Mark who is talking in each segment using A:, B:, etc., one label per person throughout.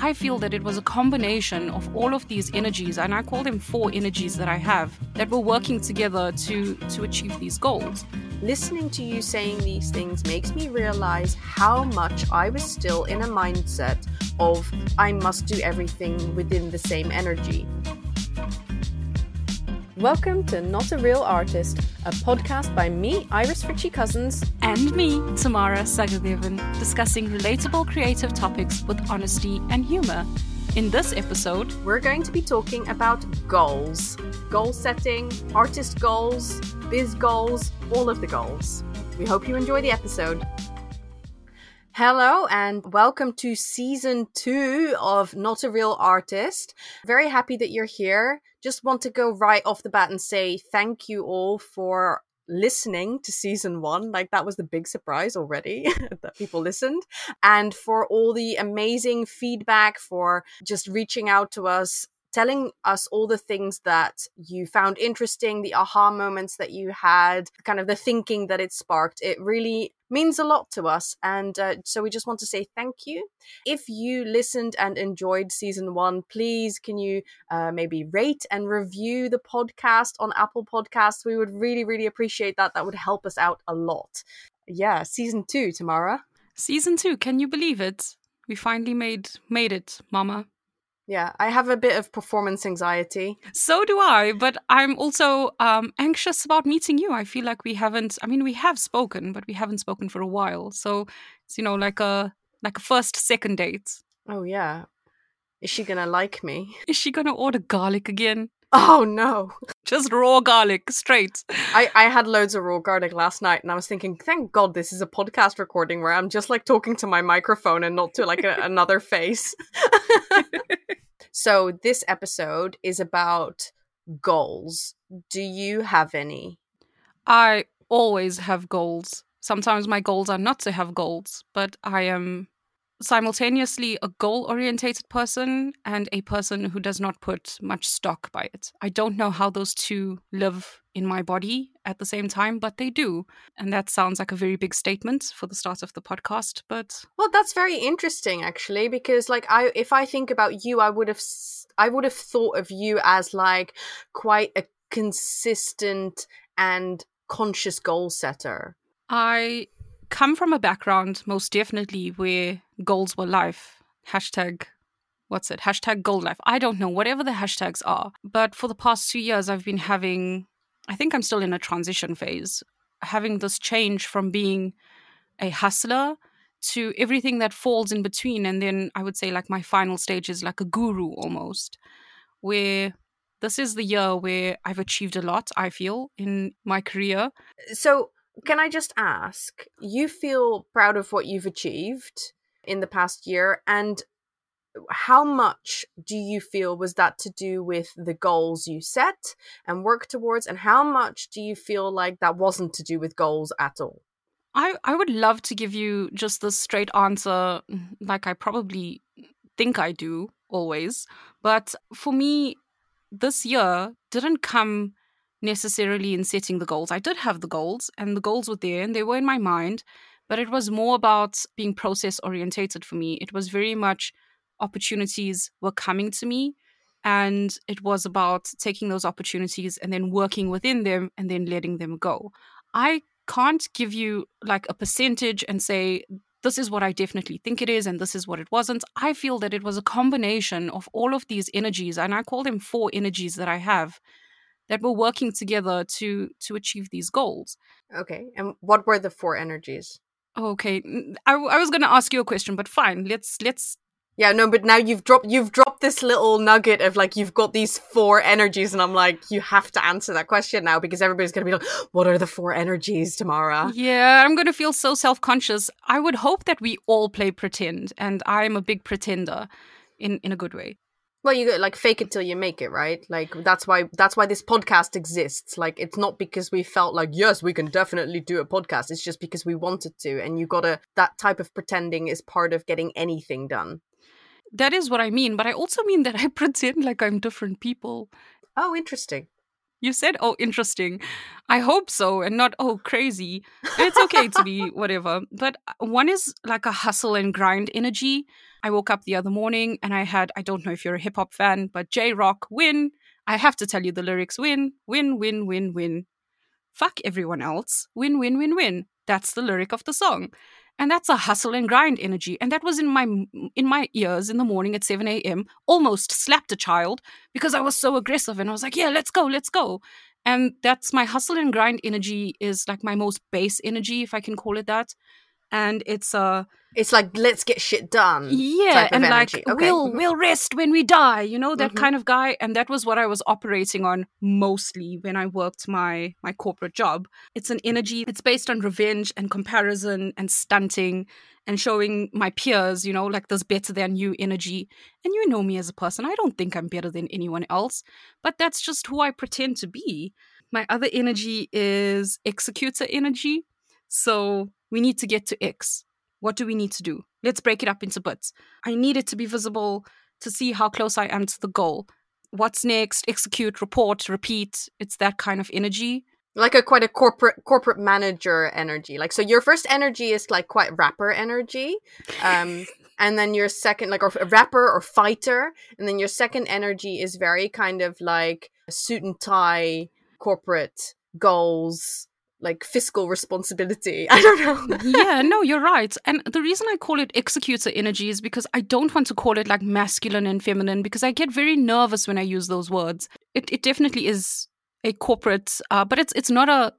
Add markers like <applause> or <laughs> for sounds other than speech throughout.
A: I feel that it was a combination of all of these energies, and I call them four energies that I have, that were working together to, to achieve these goals.
B: Listening to you saying these things makes me realize how much I was still in a mindset of I must do everything within the same energy. Welcome to Not a Real Artist, a podcast by me, Iris Ritchie Cousins,
A: and me, Tamara Sagadevan, discussing relatable creative topics with honesty and humor. In this episode,
B: we're going to be talking about goals goal setting, artist goals, biz goals, all of the goals. We hope you enjoy the episode. Hello and welcome to season two of Not a Real Artist. Very happy that you're here. Just want to go right off the bat and say thank you all for listening to season one. Like that was the big surprise already <laughs> that people listened. And for all the amazing feedback, for just reaching out to us telling us all the things that you found interesting, the aha moments that you had, kind of the thinking that it sparked. It really means a lot to us. And uh, so we just want to say thank you. If you listened and enjoyed season one, please can you uh, maybe rate and review the podcast on Apple Podcasts? We would really, really appreciate that. That would help us out a lot. Yeah, season two, Tamara.
A: Season two, can you believe it? We finally made made it, Mama.
B: Yeah, I have a bit of performance anxiety.
A: So do I, but I'm also um, anxious about meeting you. I feel like we haven't. I mean, we have spoken, but we haven't spoken for a while. So it's you know like a like a first second date.
B: Oh yeah, is she gonna like me?
A: Is she gonna order garlic again?
B: Oh no. <laughs>
A: Just raw garlic, straight.
B: I, I had loads of raw garlic last night and I was thinking, thank God this is a podcast recording where I'm just like talking to my microphone and not to like a, another face. <laughs> so this episode is about goals. Do you have any?
A: I always have goals. Sometimes my goals are not to have goals, but I am simultaneously a goal orientated person and a person who does not put much stock by it. I don't know how those two live in my body at the same time, but they do. And that sounds like a very big statement for the start of the podcast, but
B: Well, that's very interesting actually because like I if I think about you, I would have I would have thought of you as like quite a consistent and conscious goal setter.
A: I come from a background, most definitely, where goals were life. Hashtag, what's it? Hashtag goal life. I don't know, whatever the hashtags are. But for the past two years, I've been having, I think I'm still in a transition phase, having this change from being a hustler to everything that falls in between. And then I would say, like, my final stage is like a guru almost, where this is the year where I've achieved a lot, I feel, in my career.
B: So, can I just ask, you feel proud of what you've achieved in the past year and how much do you feel was that to do with the goals you set and work towards and how much do you feel like that wasn't to do with goals at all?
A: I, I would love to give you just the straight answer, like I probably think I do always. But for me, this year didn't come necessarily in setting the goals. I did have the goals, and the goals were there, and they were in my mind, but it was more about being process orientated for me. It was very much opportunities were coming to me, and it was about taking those opportunities and then working within them and then letting them go. I can't give you like a percentage and say, this is what I definitely think it is, and this is what it wasn't. I feel that it was a combination of all of these energies, and I call them four energies that I have that were working together to to achieve these goals.
B: Okay, and what were the four energies?
A: Okay, I, I was going to ask you a question, but fine. Let's let's.
B: Yeah, no, but now you've dropped you've dropped this little nugget of like you've got these four energies, and I'm like, you have to answer that question now because everybody's going to be like, <gasps> what are the four energies, Tamara?
A: Yeah, I'm going to feel so self conscious. I would hope that we all play pretend, and I'm a big pretender, in in a good way.
B: Well, you like fake it till you make it, right? Like that's why that's why this podcast exists. Like it's not because we felt like yes, we can definitely do a podcast. It's just because we wanted to, and you gotta that type of pretending is part of getting anything done.
A: That is what I mean, but I also mean that I <laughs> pretend like I'm different people.
B: Oh, interesting.
A: You said, oh, interesting. I hope so, and not, oh, crazy. It's okay to be <laughs> whatever. But uh, one is like a hustle and grind energy. I woke up the other morning and I had, I don't know if you're a hip hop fan, but J Rock win. I have to tell you the lyrics win, win, win, win, win. Fuck everyone else. Win, win, win, win. That's the lyric of the song and that's a hustle and grind energy. And that was in my in my ears in the morning at 7 a.m almost slapped a child because i was so aggressive and i was like yeah let's go let's go. And that's my hustle and grind energy is like my most base energy if i can call it that and it's uh
B: it's like let's get shit done
A: yeah and like
B: okay.
A: we'll we'll rest when we die you know that mm-hmm. kind of guy and that was what i was operating on mostly when i worked my my corporate job. It's an energy it's based on revenge and comparison and stunting and showing my peers you know like this better than you energy. And you know me as a person i don't think i'm better than anyone else but that's just who i pretend to be. My other energy is executor energy. So we need to get to X. What do we need to do? Let's break it up into bits. I need it to be visible to see how close I am to the goal. What's next? Execute, report, repeat. It's that kind of energy.
B: Like a quite a corporate corporate manager energy. Like so your first energy is like quite rapper energy. Um <laughs> and then your second like or a rapper or fighter and then your second energy is very kind of like suit and tie corporate goals like fiscal responsibility. <laughs> I don't know. <laughs>
A: yeah, no, you're right. And the reason I call it executor energy is because I don't want to call it like masculine and feminine because I get very nervous when I use those words. It it definitely is a corporate, uh, but it's it's not a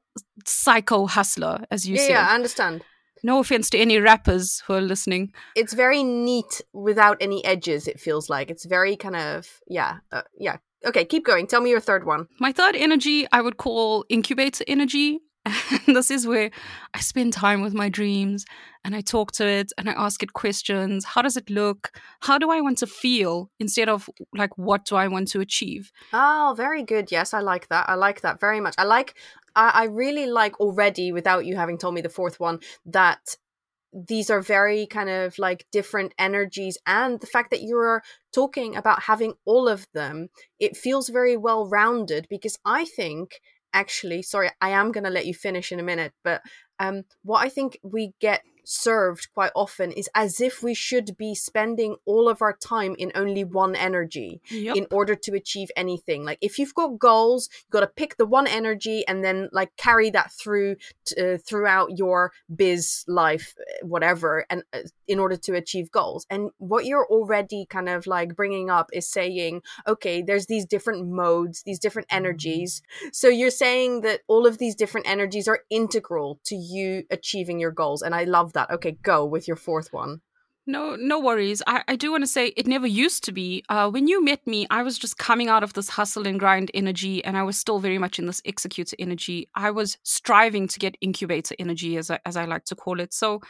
A: psycho hustler as you
B: yeah,
A: say.
B: Yeah, I understand.
A: No offense to any rappers who are listening.
B: It's very neat without any edges. It feels like it's very kind of yeah, uh, yeah. Okay, keep going. Tell me your third one.
A: My third energy I would call incubator energy. <laughs> And this is where I spend time with my dreams and I talk to it and I ask it questions. How does it look? How do I want to feel instead of like, what do I want to achieve?
B: Oh, very good. Yes, I like that. I like that very much. I like, I, I really like already, without you having told me the fourth one, that these are very kind of like different energies and the fact that you're talking about having all of them it feels very well rounded because i think actually sorry i am going to let you finish in a minute but um, what i think we get served quite often is as if we should be spending all of our time in only one energy yep. in order to achieve anything. Like if you've got goals, you've got to pick the one energy and then like carry that through to, uh, throughout your biz life, whatever, and uh, in order to achieve goals. And what you're already kind of like bringing up is saying, okay, there's these different modes, these different mm-hmm. energies. So you're saying that all of these different energies are integral to you achieving your goals. And I love that that. Okay, go with your fourth one.
A: No, no worries. I, I do want to say it never used to be. Uh, when you met me, I was just coming out of this hustle and grind energy, and I was still very much in this executor energy. I was striving to get incubator energy, as I, as I like to call it. So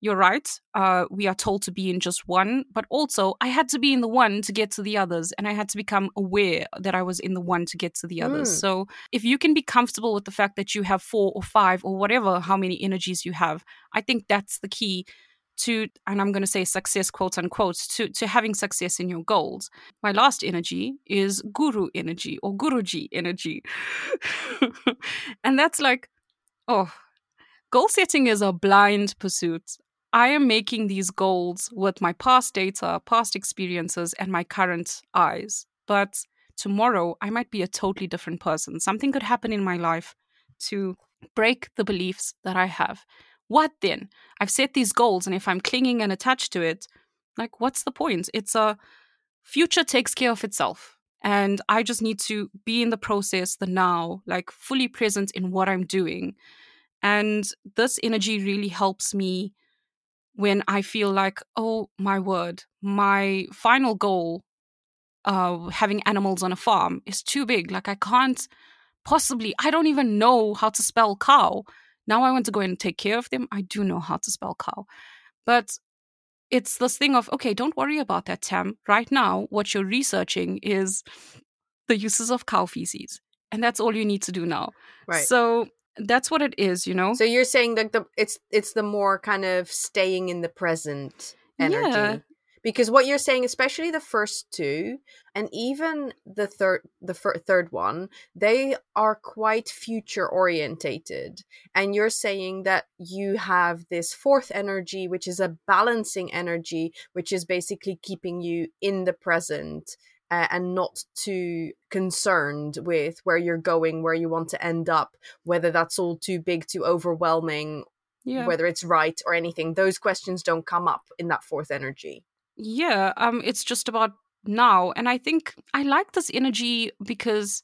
A: you're right. Uh, we are told to be in just one, but also I had to be in the one to get to the others, and I had to become aware that I was in the one to get to the others. Mm. So if you can be comfortable with the fact that you have four or five or whatever, how many energies you have, I think that's the key to and i'm going to say success quote unquote to to having success in your goals my last energy is guru energy or guruji energy <laughs> and that's like oh goal setting is a blind pursuit I am making these goals with my past data, past experiences, and my current eyes. But tomorrow, I might be a totally different person. Something could happen in my life to break the beliefs that I have. What then? I've set these goals, and if I'm clinging and attached to it, like, what's the point? It's a future takes care of itself. And I just need to be in the process, the now, like fully present in what I'm doing. And this energy really helps me when I feel like, oh my word, my final goal, uh, having animals on a farm, is too big. Like I can't possibly, I don't even know how to spell cow. Now I want to go and take care of them. I do know how to spell cow. But it's this thing of, okay, don't worry about that, Tam. Right now, what you're researching is the uses of cow feces. And that's all you need to do now.
B: Right.
A: So that's what it is you know?
B: So you're saying that the it's it's the more kind of staying in the present energy?
A: Yeah.
B: because what you're saying especially the first two and even the third the fir- third one they are quite future orientated. And you're saying that you have this fourth energy which is a balancing energy which is basically keeping you in the present uh, and not too concerned with where you're going where you want to end up whether that's all too big too overwhelming
A: Yeah.
B: whether it's right or anything those questions don't come up in that fourth energy
A: Yeah, um, it's just about now. And I think I like this energy because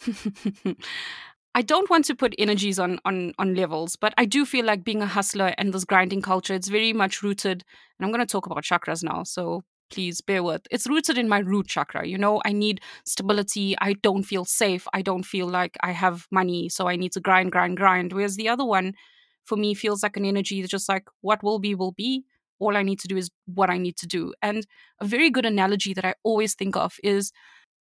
A: <laughs> I don't want to put energies on, on on levels, but I do feel like being a hustler and this grinding culture, it's very much rooted, and I'm gonna talk about chakras now, so please bear with. It's rooted in my root chakra. You know, I need stability. I don't feel safe. I don't feel like I have money, so I need to grind, grind, grind. Whereas the other one, for me, feels like an energy that's just like what will be, will be all I need to do is what I need to do. And a very good analogy that I always think of is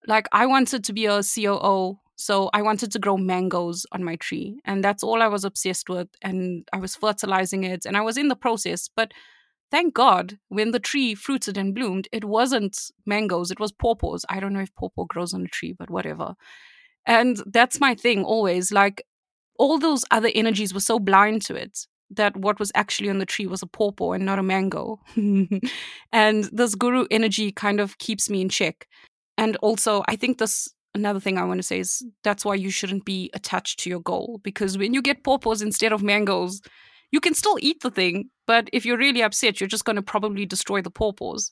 A: like I wanted to be a COO, so I wanted to grow mangoes on my tree, and that's all I was obsessed with. And I was fertilizing it, and I was in the process. But thank God, when the tree fruited and bloomed, it wasn't mangoes; it was pawpaws. I don't know if pawpaw grows on a tree, but whatever. And that's my thing always. Like all those other energies were so blind to it that what was actually on the tree was a pawpaw and not a mango. <laughs> and this guru energy kind of keeps me in check. And also, I think this another thing I want to say is that's why you shouldn't be attached to your goal because when you get pawpaws instead of mangoes, you can still eat the thing, but if you're really upset, you're just going to probably destroy the pawpaws.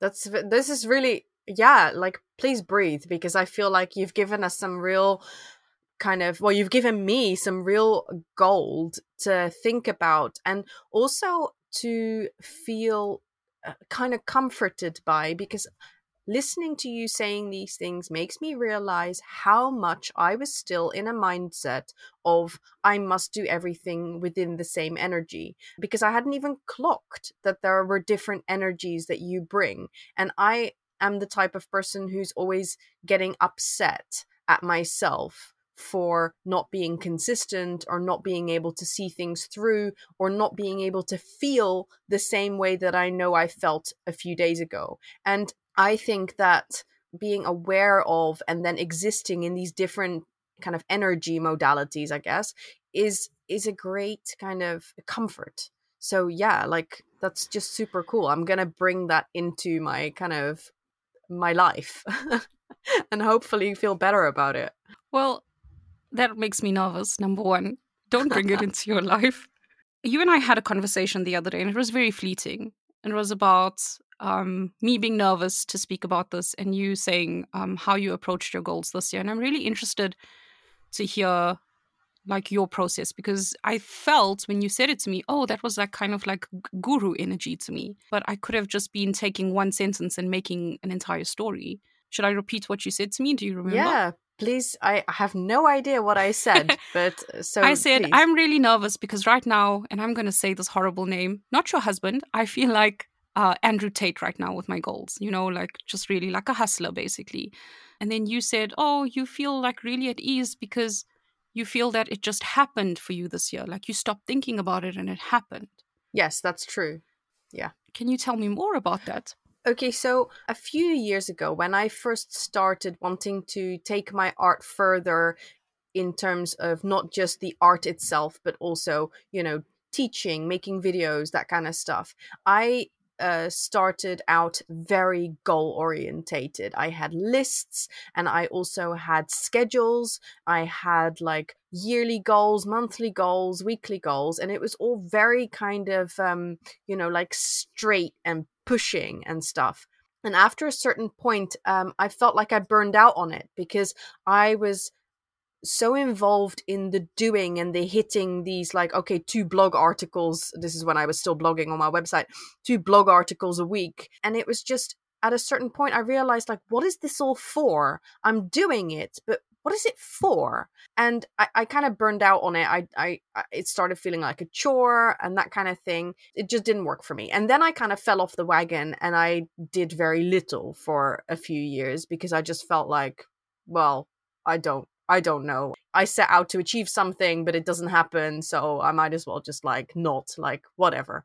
B: That's this is really yeah, like please breathe because I feel like you've given us some real kind of well you've given me some real gold to think about and also to feel uh, kind of comforted by because listening to you saying these things makes me realize how much I was still in a mindset of I must do everything within the same energy because I hadn't even clocked that there were different energies that you bring. And I am the type of person who's always getting upset at myself for not being consistent or not being able to see things through or not being able to feel the same way that I know I felt a few days ago. And I think that being aware of and then existing in these different kind of energy modalities, I guess, is is a great kind of comfort. So yeah, like that's just super cool. I'm going to bring that into my kind of my life <laughs> and hopefully feel better about it.
A: Well, that makes me nervous. Number one, don't bring it <laughs> into your life. You and I had a conversation the other day, and it was very fleeting. And it was about um, me being nervous to speak about this, and you saying um, how you approached your goals this year. And I'm really interested to hear like your process because I felt when you said it to me, oh, that was like kind of like guru energy to me. But I could have just been taking one sentence and making an entire story. Should I repeat what you said to me? Do you remember?
B: Yeah, please i have no idea what i said <laughs> but uh, so
A: i said
B: please.
A: i'm really nervous because right now and i'm going to say this horrible name not your husband. I feel like uh, andrew tate right now with my goals you know like just really like a hustler basically. And then you said oh you feel like really at ease because you feel that it just happened for you this year. Like you stopped thinking about it and it happened.
B: Yes that's true. Yeah.
A: Can you tell me more about that
B: Okay, so a few years ago, when I first started wanting to take my art further in terms of not just the art itself, but also, you know, teaching, making videos, that kind of stuff, I uh, started out very goal orientated. I had lists and I also had schedules. I had like yearly goals, monthly goals, weekly goals, and it was all very kind of, um, you know, like straight and pushing and stuff. And after a certain point, um, I felt like I burned out on it because I was so involved in the doing and the hitting these like okay two blog articles this is when i was still blogging on my website two blog articles a week. And it was just at a certain point i realized like what is this all for? I'm doing it but what is it for? And i, I kind of burned out on it. I, I it started feeling like a chore and that kind of thing. It just didn't work for me. And then i kind of fell off the wagon and i did very little for a few years because i just felt like well i don't I don't know. I set out to achieve something, but it doesn't happen, so I might as well just like not, like whatever.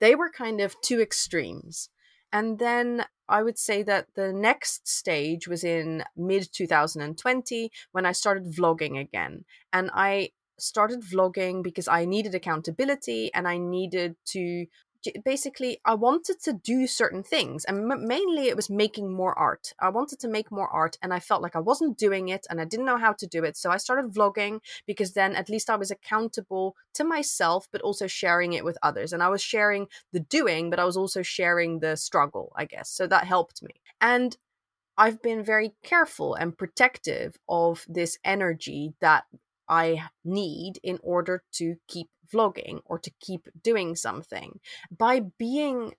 B: They were kind of two extremes. And then I would say that the next stage was in mid 2020 when I started vlogging again. And I started vlogging because I needed accountability and I needed to basically I wanted to do certain things and m- mainly it was making more art. I wanted to make more art and I felt like I wasn't doing it and I didn't know how to do it. So I started vlogging because then at least I was accountable to myself but also sharing it with others. And I was sharing the doing but I was also sharing the struggle, I guess. So that helped me. And I've been very careful and protective of this energy that I need in order to keep vlogging or to keep doing something. By being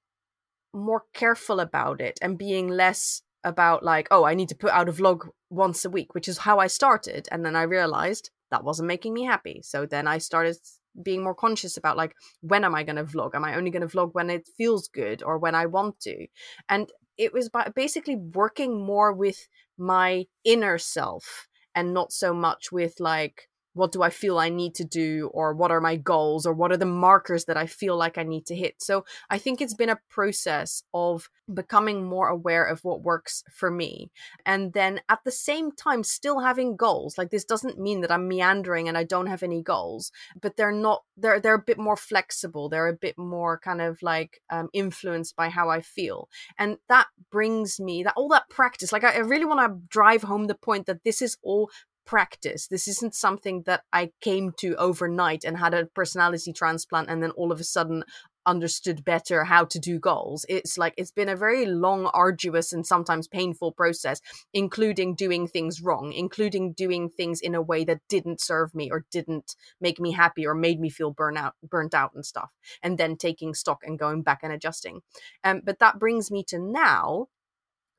B: more careful about it and being less about like oh i need to put out a vlog once a week which is how i started and then i realized that wasn't making me happy. So then i started being more conscious about like when am i going to vlog? Am i only going to vlog when it feels good or when i want to? And it was by basically working more with my inner self and not so much with like what do I feel I need to do, or what are my goals, or what are the markers that I feel like I need to hit. So I think it's been a process of becoming more aware of what works for me. And then at the same time, still having goals. Like this doesn't mean that I'm meandering and I don't have any goals, but they're not, they're, they're a bit more flexible. They're a bit more kind of like um, influenced by how I feel. And that brings me that all that practice. Like I, I really want to drive home the point that this is all practice. This isn't something that I came to overnight and had a personality transplant and then all of a sudden understood better how to do goals. It's like it's been a very long, arduous, and sometimes painful process, including doing things wrong, including doing things in a way that didn't serve me or didn't make me happy or made me feel burnt out, burnt out and stuff, and then taking stock and going back and adjusting. Um, but that brings me to now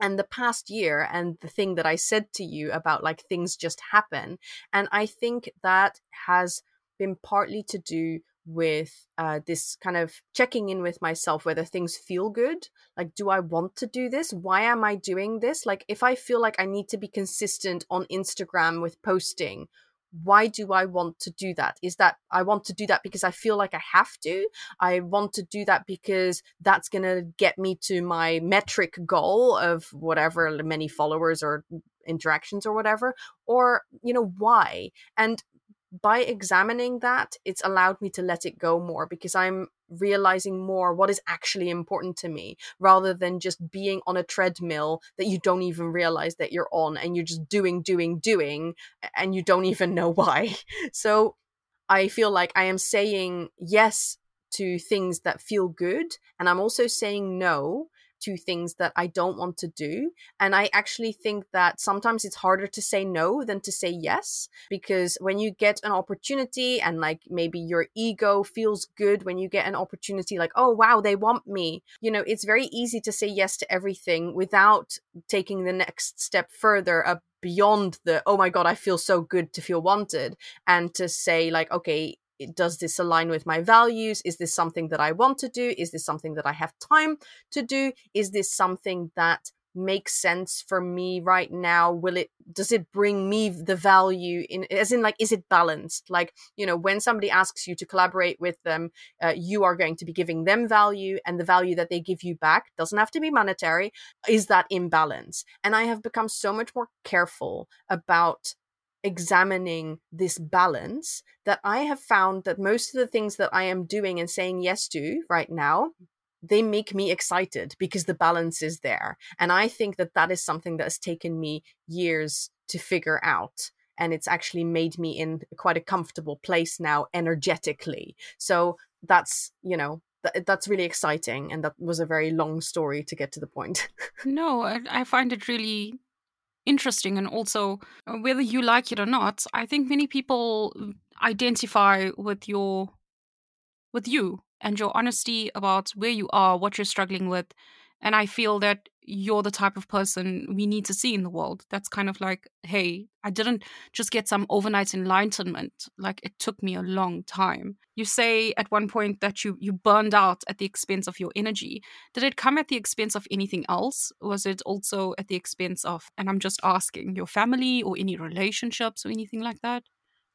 B: and the past year and the thing that I said to you about like things just happen. And I think that has been partly to do with uh, this kind of checking in with myself whether things feel good like do i want to do this why am i doing this like if i feel like i need to be consistent on instagram with posting why do I want to do that? Is that I want to do that because I feel like I have to? I want to do that because that's going to get me to my metric goal of whatever many followers or interactions or whatever? Or, you know, why? And by examining that, it's allowed me to let it go more because I'm realizing more what is actually important to me rather than just being on a treadmill that you don't even realize that you're on and you're just doing, doing, doing, and you don't <laughs> even know why. So I feel like I am saying yes to things that feel good, and I'm also saying no to things that I don't want to do. And I actually think that sometimes it's harder to say no than to say yes, because when you get an opportunity and like maybe your ego feels good when you get an opportunity, like, oh, wow, they want me, you know, it's very easy to say yes to everything without taking the next step further up beyond the oh my god i feel so good to feel wanted and to say like okay does this align with my values? Is this something that i want to do? Is this something that i have time to do? Is this something that makes sense for me right now? Will it does it bring me the value in as in like is it balanced? Like you know when somebody asks you to collaborate with them uh, you are going to be giving them value and the value that they give you back doesn't have to be monetary is that imbalance? And i have become so much more careful about examining this balance that I have found that most of the things that I am doing and saying yes to right now they make me excited because the balance is there. And i think that that is something that has taken me years to figure out. And it's actually made me in quite a comfortable place now energetically. So that's you know th- that's really exciting. And that was a very long story to get to the point. <laughs>
A: No I, I find it really interesting and also uh, whether you like it or not i think many people identify with your with you and your honesty about where you are what you're struggling with and I feel that you're the type of person we need to see in the world. That's kind of like, hey, I didn't just get some overnight enlightenment. Like it took me a long time. You say at one point that you you burned out at the expense of your energy. Did it come at the expense of anything else? Was it also at the expense of, and I'm just asking, your family or any relationships or anything like that?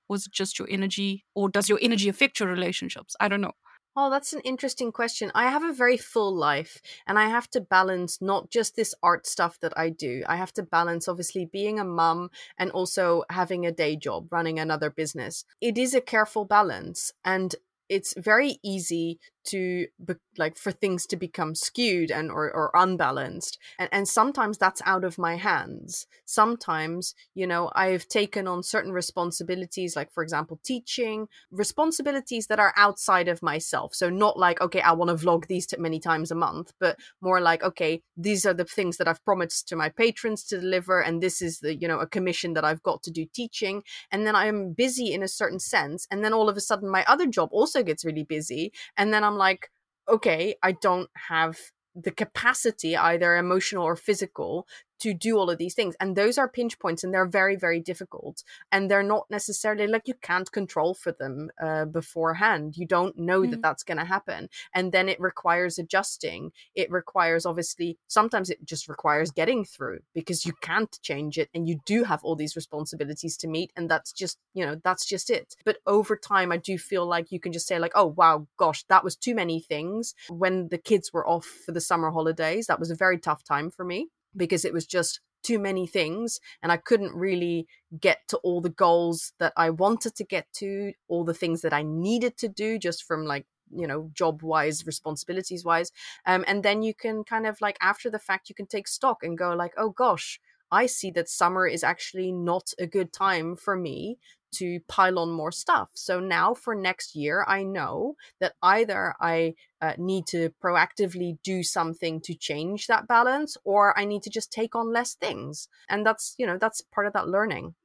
A: Was it just your energy, or does your energy affect your relationships? I don't know.
B: Oh, that's an interesting question. I have a very full life and I have to balance not just this art stuff that I do. I have to balance obviously being a mum and also having a day job, running another business. It is a careful balance and it's very easy to be, like for things to become skewed and or, or unbalanced and, and sometimes that's out of my hands. Sometimes you know i've taken on certain responsibilities like for example teaching responsibilities that are outside of myself. So not like okay i want to vlog these t- many times a month but more like okay these are the things that i've promised to my patrons to deliver and this is the you know a commission that i've got to do teaching. And then i'm busy in a certain sense and then all of a sudden my other job also gets really busy and then i'm like, okay, I don't have the capacity, either emotional or physical, to do all of these things and those are pinch points and they're very very difficult and they're not necessarily like you can't control for them uh, beforehand. You don't know mm. that that's going to happen and then it requires adjusting. It requires obviously sometimes it just requires getting through because you can't change it and you do have all these responsibilities to meet and that's just you know that's just it. But over time i do feel like you can just say like oh wow gosh that was too many things. When the kids were off for the summer holidays that was a very tough time for me because it was just too many things and I couldn't really get to all the goals that I wanted to get to, all the things that I needed to do just from like you know job wise responsibilities wise um, and then you can kind of like after the fact you can take stock and go like oh gosh I see that summer is actually not a good time for me to pile on more stuff. So now for next year, I know that either I uh, need to proactively do something to change that balance or I need to just take on less things. And that's, you know, that's part of that learning.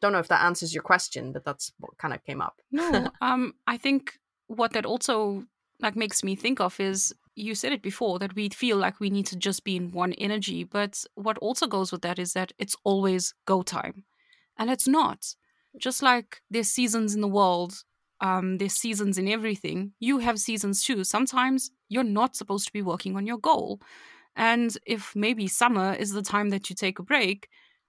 B: Don't know if that answers your question, but that's what kind of came up.
A: no, <laughs> um, I think what that also like makes me think of is you said it before that we feel like we need to just be in one energy but what also goes with that is that it's always go time and it's not just like there's seasons in the world, um, there's seasons in everything, you have seasons too. Sometimes you're not supposed to be working on your goal. And if maybe summer is the time that you take a break,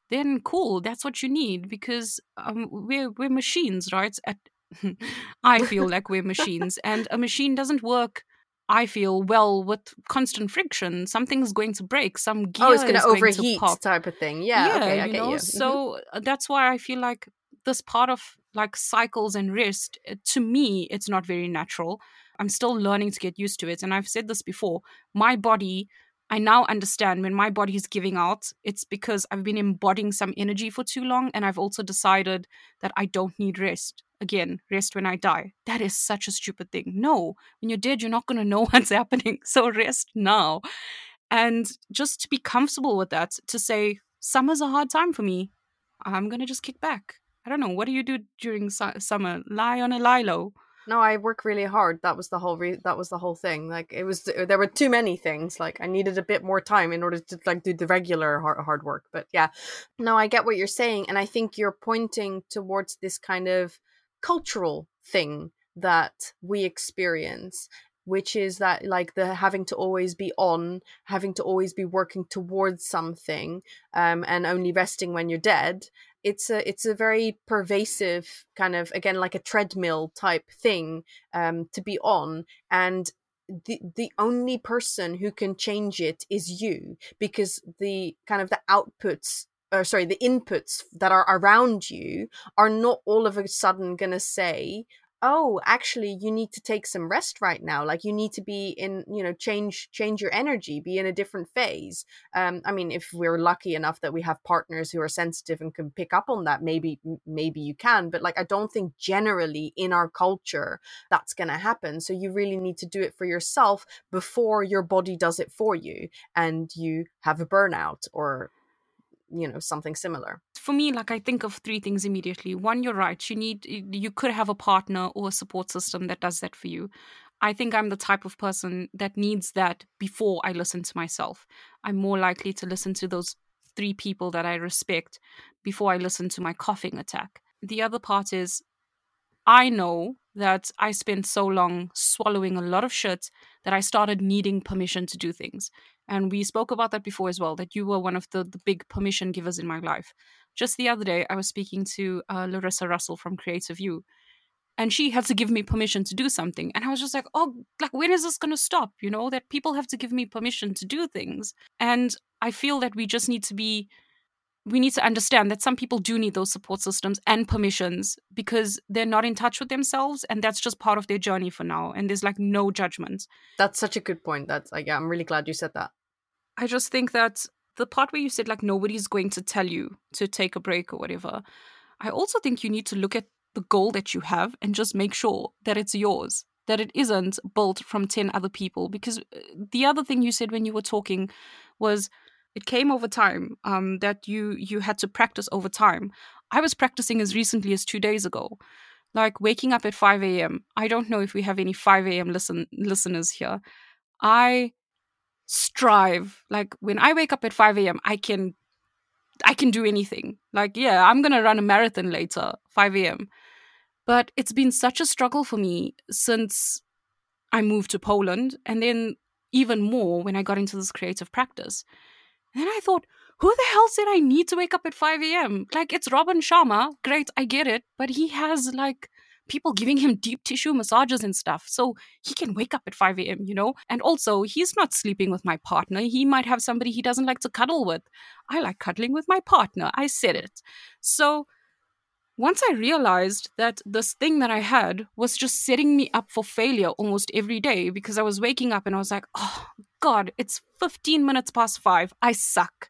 A: then cool, that's what you need because um, we're, we're machines, right? At, <laughs> I feel like we're machines, <laughs> and a machine doesn't work I feel well with constant friction. Something's going to break. Some gear oh, it's going to overheat
B: type of thing. Yeah, yeah okay, I you get know? you.
A: So mm-hmm. that's why I feel like this part of like cycles and rest, eh, to me, it's not very natural. I'm still learning to get used to it. And I've said this before my body, I now understand when my body is giving out, it's because I've been embodying some energy for too long. And I've also decided that I don't need rest. Again, rest when I die. That is such a stupid thing. No, when you're dead, you're not going to know <laughs> what's happening. So rest now. And just to be comfortable with that, to say, summer's a hard time for me. I'm going to just kick back. I don't know. What do you do during su- summer? Lie on a lilo?
B: No, I work really hard. That was the whole re- that was the whole thing. Like it was there were too many things. Like I needed a bit more time in order to like do the regular hard, hard work. But yeah. No, I get what you're saying and I think you're pointing towards this kind of cultural thing that we experience which is that like the having to always be on having to always be working towards something um, and only resting when you're dead it's a it's a very pervasive kind of again like a treadmill type thing um, to be on and the the only person who can change it is you because the kind of the outputs or sorry the inputs that are around you are not all of a sudden going to say oh actually you need to take some rest right now like you need to be in you know change change your energy be in a different phase. Um i mean if we're lucky enough that we have partners who are sensitive and can pick up on that maybe maybe you can but like i don't think generally in our culture that's going to happen. So you really need to do it for yourself before your body does it for you and you have a burnout or you know something similar.
A: For me like i think of three things immediately. One you're right. You need you could have a partner or a support system that does that for you. I think i'm the type of person that needs that before i listen to myself. I'm more likely to listen to those three people that i respect before i listen to my coughing attack. The other part is i know that I spent so long swallowing a lot of shit that I started needing permission to do things. And we spoke about that before as well, that you were one of the, the big permission givers in my life. Just the other day, I was speaking to uh, Larissa Russell from Creative You, and she had to give me permission to do something and i was just like oh like when is this going to stop? You know that people have to give me permission to do things. And i feel that we just need to be we need to understand that some people do need those support systems and permissions because they're not in touch with themselves and that's just part of their journey for now and there's like no judgment.
B: That's such a good point that's like i'm really glad you said that
A: i just think that the part where you said like nobody's going to tell you to take a break or whatever i also think you need to look at the goal that you have and just make sure that it's yours that it isn't built from 10 other people. Because uh, the other thing you said when you were talking was it came over time um, that you you had to practice over time. I was practicing as recently as two days ago. Like waking up at 5 a.m i don't know if we have any 5 a.m listen listeners here. I strive like when i wake up at 5 a.m i can i can do anything like yeah i'm gonna run a marathon later 5 a.m but it's been such a struggle for me since i moved to poland and then even more when i got into this creative practice and then I thought, who the hell said I need to wake up at 5 a.m.? Like, it's Robin Sharma. Great, I get it. But he has like people giving him deep tissue massages and stuff. So he can wake up at 5 a.m., you know? And also, he's not sleeping with my partner. He might have somebody he doesn't like to cuddle with. I like cuddling with my partner. I said it. So once I realized that this thing that I had was just setting me up for failure almost every day because I was waking up and I was like, oh, God, it's 15 minutes past five. I suck.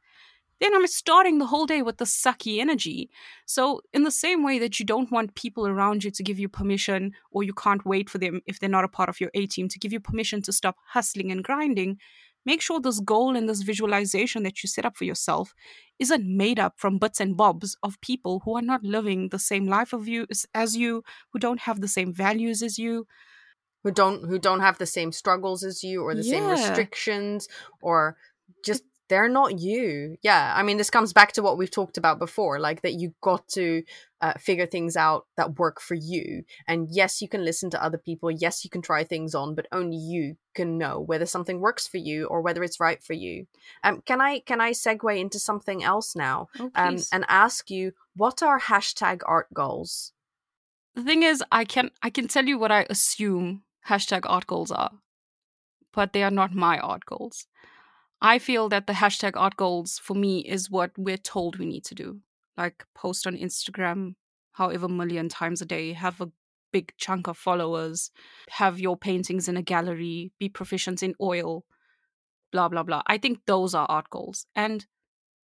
A: Then I'm starting the whole day with the sucky energy. So, in the same way that you don't want people around you to give you permission, or you can't wait for them if they're not a part of your A team to give you permission to stop hustling and grinding, make sure this goal and this visualization that you set up for yourself isn't made up from bits and bobs of people who are not living the same life of you as you, who don't have the same values as you,
B: who don't who don't have the same struggles as you or the yeah. same restrictions or just they're not you. Yeah, I mean, this comes back to what we've talked about before, like that you got to uh, figure things out that work for you. And yes, you can listen to other people. Yes, you can try things on, but only you can know whether something works for you or whether it's right for you. Um, can I can I segue into something else now
A: oh, um,
B: and ask you what are hashtag art goals?
A: The thing is, I can I can tell you what I assume hashtag art goals are, but they are not my art goals. I feel that the hashtag art goals for me is what we're told we need to do. Like post on Instagram however million times a day, have a big chunk of followers, have your paintings in a gallery, be proficient in oil, blah, blah, blah. I think those are art goals. And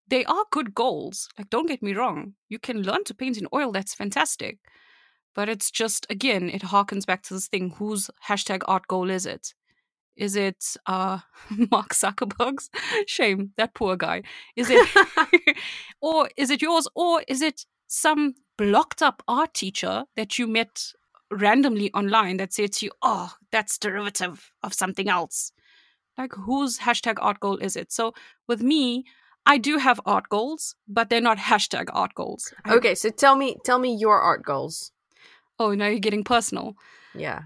A: they are good goals. Like, don't get me wrong. You can learn to paint in oil, that's fantastic. But it's just, again, it harkens back to this thing whose hashtag art goal is it? Is it uh, <laughs> Mark Zuckerberg's? <laughs> Shame, that poor guy. Is it, <laughs> or is it yours, or is it some blocked up art teacher that you met randomly online that said to you, "Oh, that's derivative of something else"? Like, whose hashtag art goal is it? So with me, I do have art goals, but they're not hashtag art goals.
B: Okay, so tell me, tell me your art goals.
A: Oh, now you're getting personal.
B: Yeah.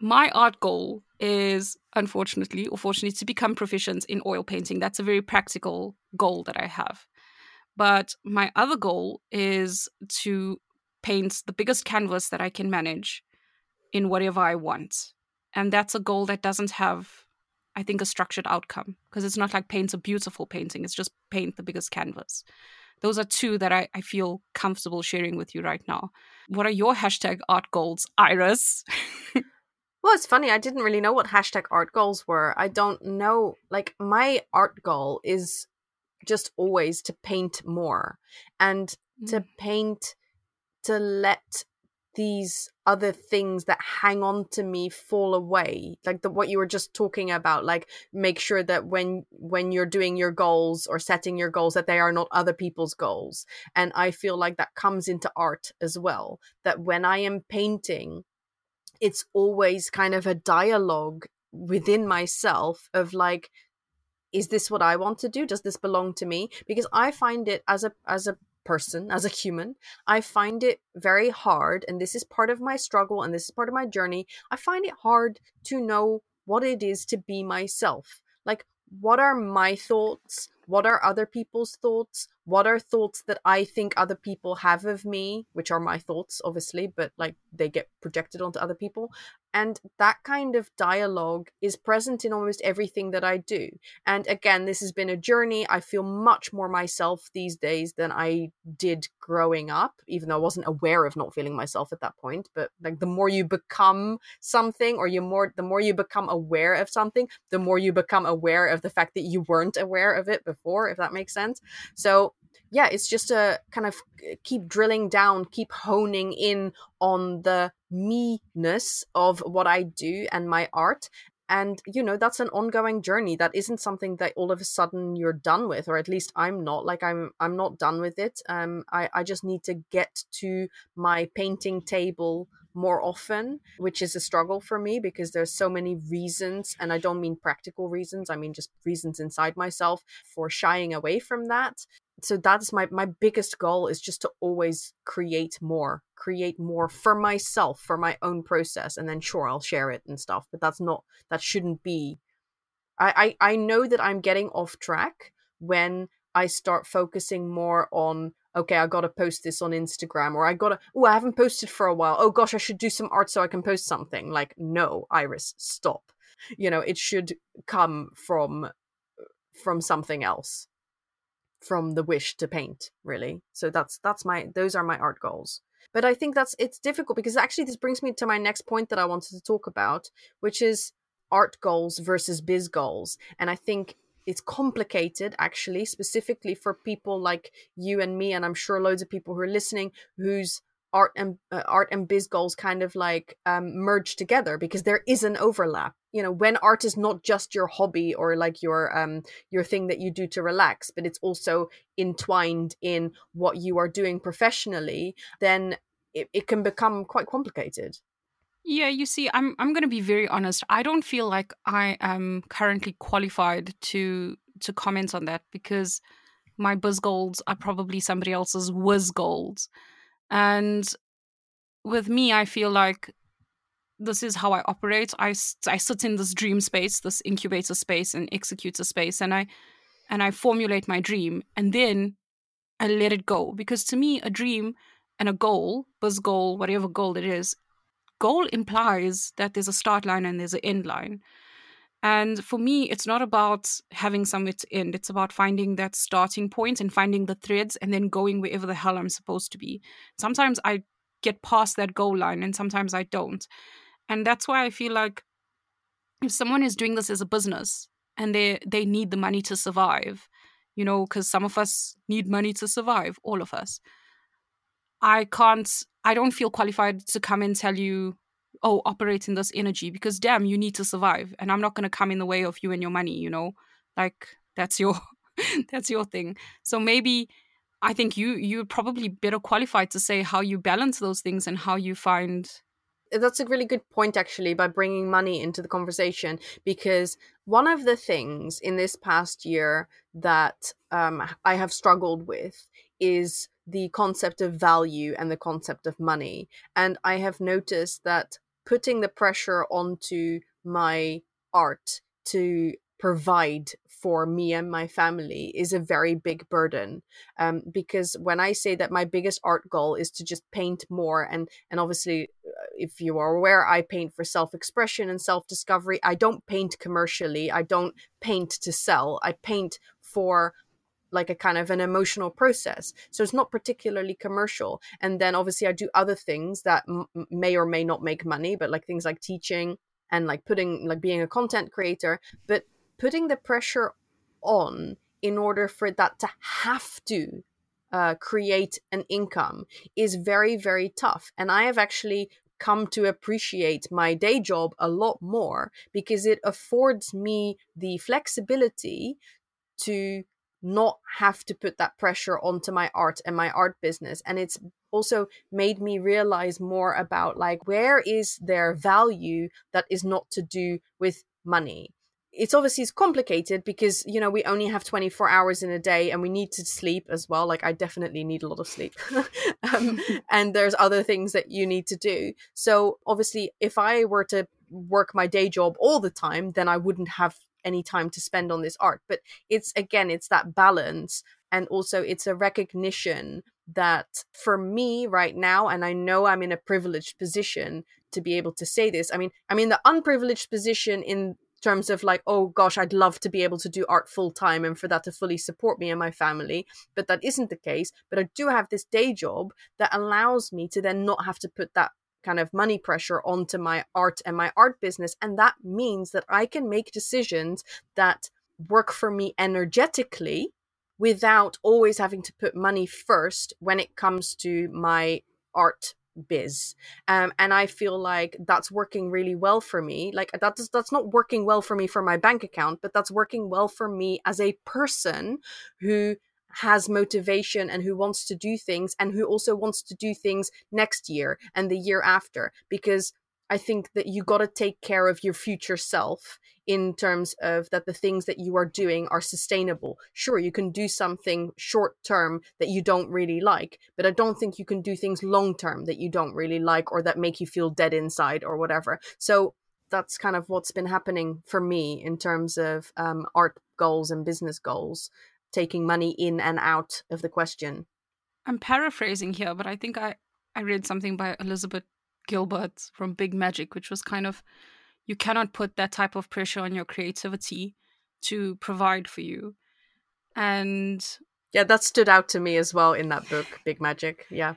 A: My art goal is unfortunately or fortunately to become proficient in oil painting. That's a very practical goal that i have. But my other goal is to paint the biggest canvas that i can manage in whatever i want. And that's a goal that doesn't have i think a structured outcome because it's not like paint a beautiful painting. It's just paint the biggest canvas. Those are two that I, I feel comfortable sharing with you right now. What are your hashtag art goals iris <laughs>
B: Well, it's funny. I didn't really know what hashtag art goals were. I don't know. Like, my art goal is just always to paint more and mm. to paint, to let these other things that hang on to me fall away like the what you were just talking about like make sure that when when you're doing your goals or setting your goals that they are not other people's goals and i feel like that comes into art as well that when i am painting it's always kind of a dialogue within myself of like is this what i want to do? Does this belong to me? Because i find it as a as a person as a human i find it very hard and this is part of my struggle and this is part of my journey i find it hard to know what it is to be myself. Like what are my thoughts? What are other people's thoughts? What are thoughts that i think other people have of me which are my thoughts obviously but like they get projected onto other people and that kind of dialogue is present in almost everything that I do. And again, this has been a journey. I feel much more myself these days than I did growing up, even though I wasn't aware of not feeling myself at that point. But like the more you become something or you more the more you become aware of something, the more you become aware of the fact that you weren't aware of it before, if that makes sense. So yeah, it's just a kind of uh, keep drilling down, keep honing in on the me-ness of what I do and my art. And, you know, that's an ongoing journey. That isn't something that all of a sudden you're done with, or at least I'm not. Like I'm I'm not done with it. Um I, I just need to get to my painting table more often, which is a struggle for me because there's so many reasons, and I don't mean practical reasons, I mean just reasons inside myself for shying away from that so that's my my biggest goal is just to always create more create more for myself for my own process and then sure i'll share it and stuff but that's not that shouldn't be i i, I know that i'm getting off track when i start focusing more on okay i gotta post this on instagram or i gotta oh i haven't posted for a while. Oh gosh i should do some art so i can post something. Like no iris stop. You know it should come from from something else from the wish to paint really. So that's that's my those are my art goals. But i think that's it's difficult because actually this brings me to my next point that i wanted to talk about which is art goals versus biz goals. And i think it's complicated actually specifically for people like you and me and i'm sure loads of people who are listening whose art and uh, art and biz goals kind of like um, merge together because there is an overlap you know when art is not just your hobby or like your um your thing that you do to relax but it's also entwined in what you are doing professionally then it, it can become quite complicated
A: yeah, you see, I'm I'm going to be very honest. I don't feel like I am currently qualified to to comment on that because my buzz goals are probably somebody else's whiz goals. And with me, I feel like this is how I operate. I, I sit in this dream space, this incubator space and executor space, and I and I formulate my dream, and then I let it go. Because to me, a dream and a goal, buzz goal, whatever goal it is, goal implies that there's a start line and there's an end line. And for me, it's not about having somewhere to end. It's about finding that starting point and finding the threads and then going wherever the hell I'm supposed to be. Sometimes I get past that goal line and sometimes I don't. And that's why I feel like if someone is doing this as a business and they they need the money to survive, you know, because some of us need money to survive, all of us. I can't I don't feel qualified to come and tell you oh operate in this energy because damn you need to survive and i'm not going to come in the way of you and your money you know? Like that's your <laughs> that's your thing. So maybe i think you you're probably better qualified to say how you balance those things and how you find
B: that's a really good point actually by bringing money into the conversation because one of the things in this past year that um, i have struggled with is the concept of value and the concept of money. And i have noticed that putting the pressure onto my art to provide for me and my family is a very big burden. Um, because when i say that my biggest art goal is to just paint more and and obviously uh, if you are aware i paint for self-expression and self-discovery. I don't paint commercially. I don't paint to sell. I paint for like a kind of an emotional process. So it's not particularly commercial. And then obviously I do other things that m- may or may not make money, but like things like teaching and like putting like being a content creator, but putting the pressure on in order for that to have to uh, create an income is very very tough. And I have actually come to appreciate my day job a lot more because it affords me the flexibility to not have to put that pressure onto my art and my art business. And it's also made me realize more about like where is their value that is not to do with money? It's obviously it's complicated because you know we only have 24 hours in a day and we need to sleep as well. Like i definitely need a lot of sleep. <laughs> Um, <laughs> and there's other things that you need to do. So obviously if i were to work my day job all the time then i wouldn't have any time to spend on this art but it's again it's that balance and also it's a recognition that for me right now and i know i'm in a privileged position to be able to say this i mean i'm in the unprivileged position in terms of like oh gosh i'd love to be able to do art full time and for that to fully support me and my family but that isn't the case but i do have this day job that allows me to then not have to put that kind of money pressure onto my art and my art business and that means that i can make decisions that work for me energetically without always having to put money first when it comes to my art biz. Um, and i feel like that's working really well for me. Like that's that's not working well for me for my bank account but that's working well for me as a person who has motivation and who wants to do things and who also wants to do things next year and the year after because I think that you got to take care of your future self in terms of that the things that you are doing are sustainable. Sure, you can do something short term that you don't really like, but I don't think you can do things long term that you don't really like or that make you feel dead inside or whatever. So that's kind of what's been happening for me in terms of um, art goals and business goals, taking money in and out of the question.
A: I'm paraphrasing here, but I think I, I read something by Elizabeth Gilbert from Big Magic, which was kind of you cannot put that type of pressure on your creativity to provide for you. And
B: yeah, that stood out to me as well in that book, Big Magic. Yeah.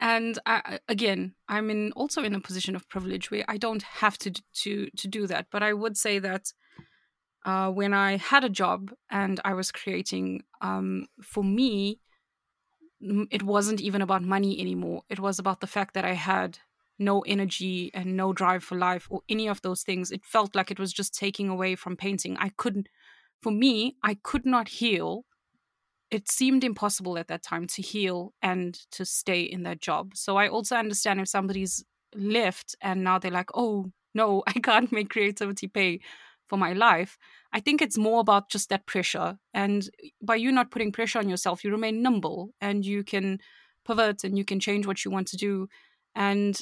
A: And I, again, I'm in also in a position of privilege where I don't have to to to do that. But I would say that uh, when I had a job and I was creating, um, for me, it wasn't even about money anymore. It was about the fact that I had no energy and no drive for life or any of those things. It felt like it was just taking away from painting. I couldn't, for me, I could not heal. It seemed impossible at that time to heal and to stay in that job. So I also understand if somebody's left and now they're like, oh, no, <laughs> I can't make creativity pay for my life. I think it's more about just that pressure. And by you not putting pressure on yourself, you remain nimble and you can pivot and you can change what you want to do. And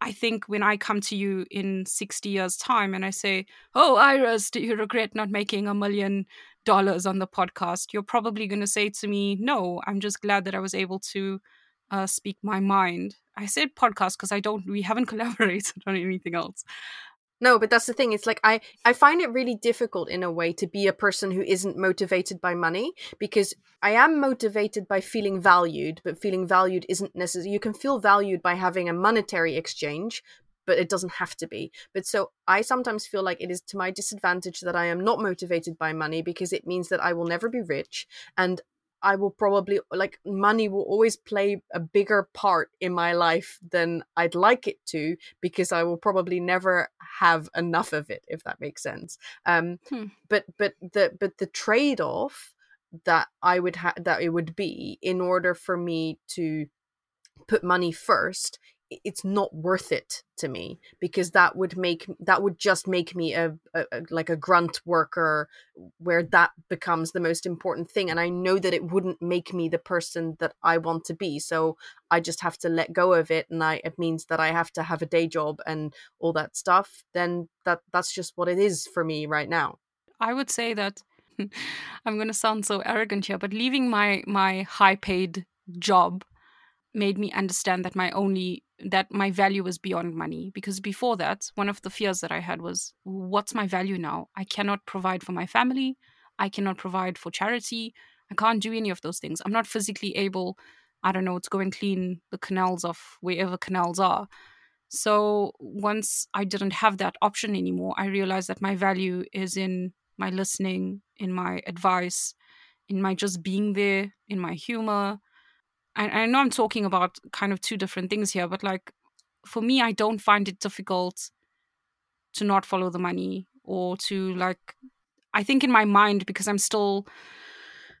A: I think when I come to you in 60 years' time and I say, Oh, Iris, do you regret not making a million dollars on the podcast? You're probably going to say to me, No, I'm just glad that I was able to uh, speak my mind. I said podcast because I don't, we haven't <laughs> collaborated on anything else.
B: No, but that's the thing. It's like I I find it really difficult in a way to be a person who isn't motivated by money because I am motivated by feeling valued, but feeling valued isn't necessary. You can feel valued by having a monetary exchange, but it doesn't have to be. But so I sometimes feel like it is to my disadvantage that I am not motivated by money because it means that I will never be rich and I will probably like money will always play a bigger part in my life than I'd like it to because I will probably never have enough of it if that makes sense. Um, hmm. but but the but the trade off that I would have that it would be in order for me to put money first it's not worth it to me because that would make that would just make me a, a, a, like a grunt worker where that becomes the most important thing and i know that it wouldn't make me the person that i want to be so i just have to let go of it and i it means that i have to have a day job and all that stuff then that that's just what it is for me right now.
A: I would say that <laughs> i'm going to sound so arrogant here but leaving my my high paid job made me understand that my only that my value was beyond money. Because before that one of the fears that i had was what's my value now? I cannot provide for my family. I cannot provide for charity. I can't do any of those things. I'm not physically able i don't know to go and clean the canals of wherever canals are. So once i didn't have that option anymore i realized that my value is in my listening in my advice in my just being there in my humor I, I know I'm talking about kind of two different things here, but like for me, I don't find it difficult to not follow the money or to like, I think in my mind, because I'm still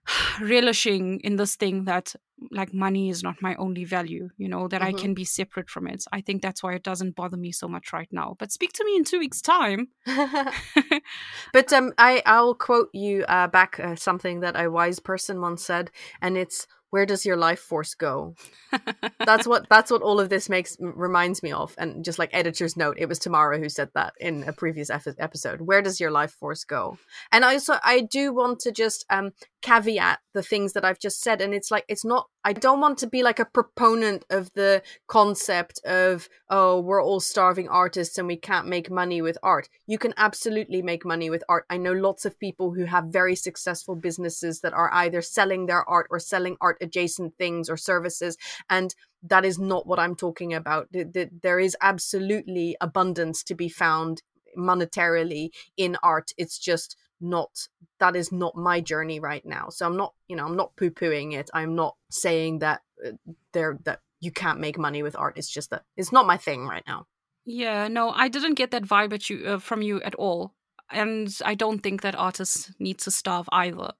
A: <sighs> relishing in this thing that like money is not my only value you know that mm-hmm. i can be separate from it. I think that's why it doesn't bother me so much right now. But speak to me in two weeks time. <laughs>
B: But um i i'll quote you uh, back uh, something that a wise person once said and it's where does your life force go? <laughs> that's what that's what all of this makes reminds me of. And just like editor's note, it was Tamara who said that in a previous episode. Where does your life force go? And I also I do want to just um caveat the things that I've just said. And it's like it's not I don't want to be like a proponent of the concept of, oh, we're all starving artists and we can't make money with art. You can absolutely make money with art. I know lots of people who have very successful businesses that are either selling their art or selling art adjacent things or services. And that is not what I'm talking about. There is absolutely abundance to be found monetarily in art. It's just not that is not my journey right now. So i'm not you know i'm not poo-pooing it. I'm not saying that uh, there that you can't make money with art. It's just that it's not my thing right now.
A: Yeah no i didn't get that vibe at you uh, from you at all. And i don't think that artists need to starve either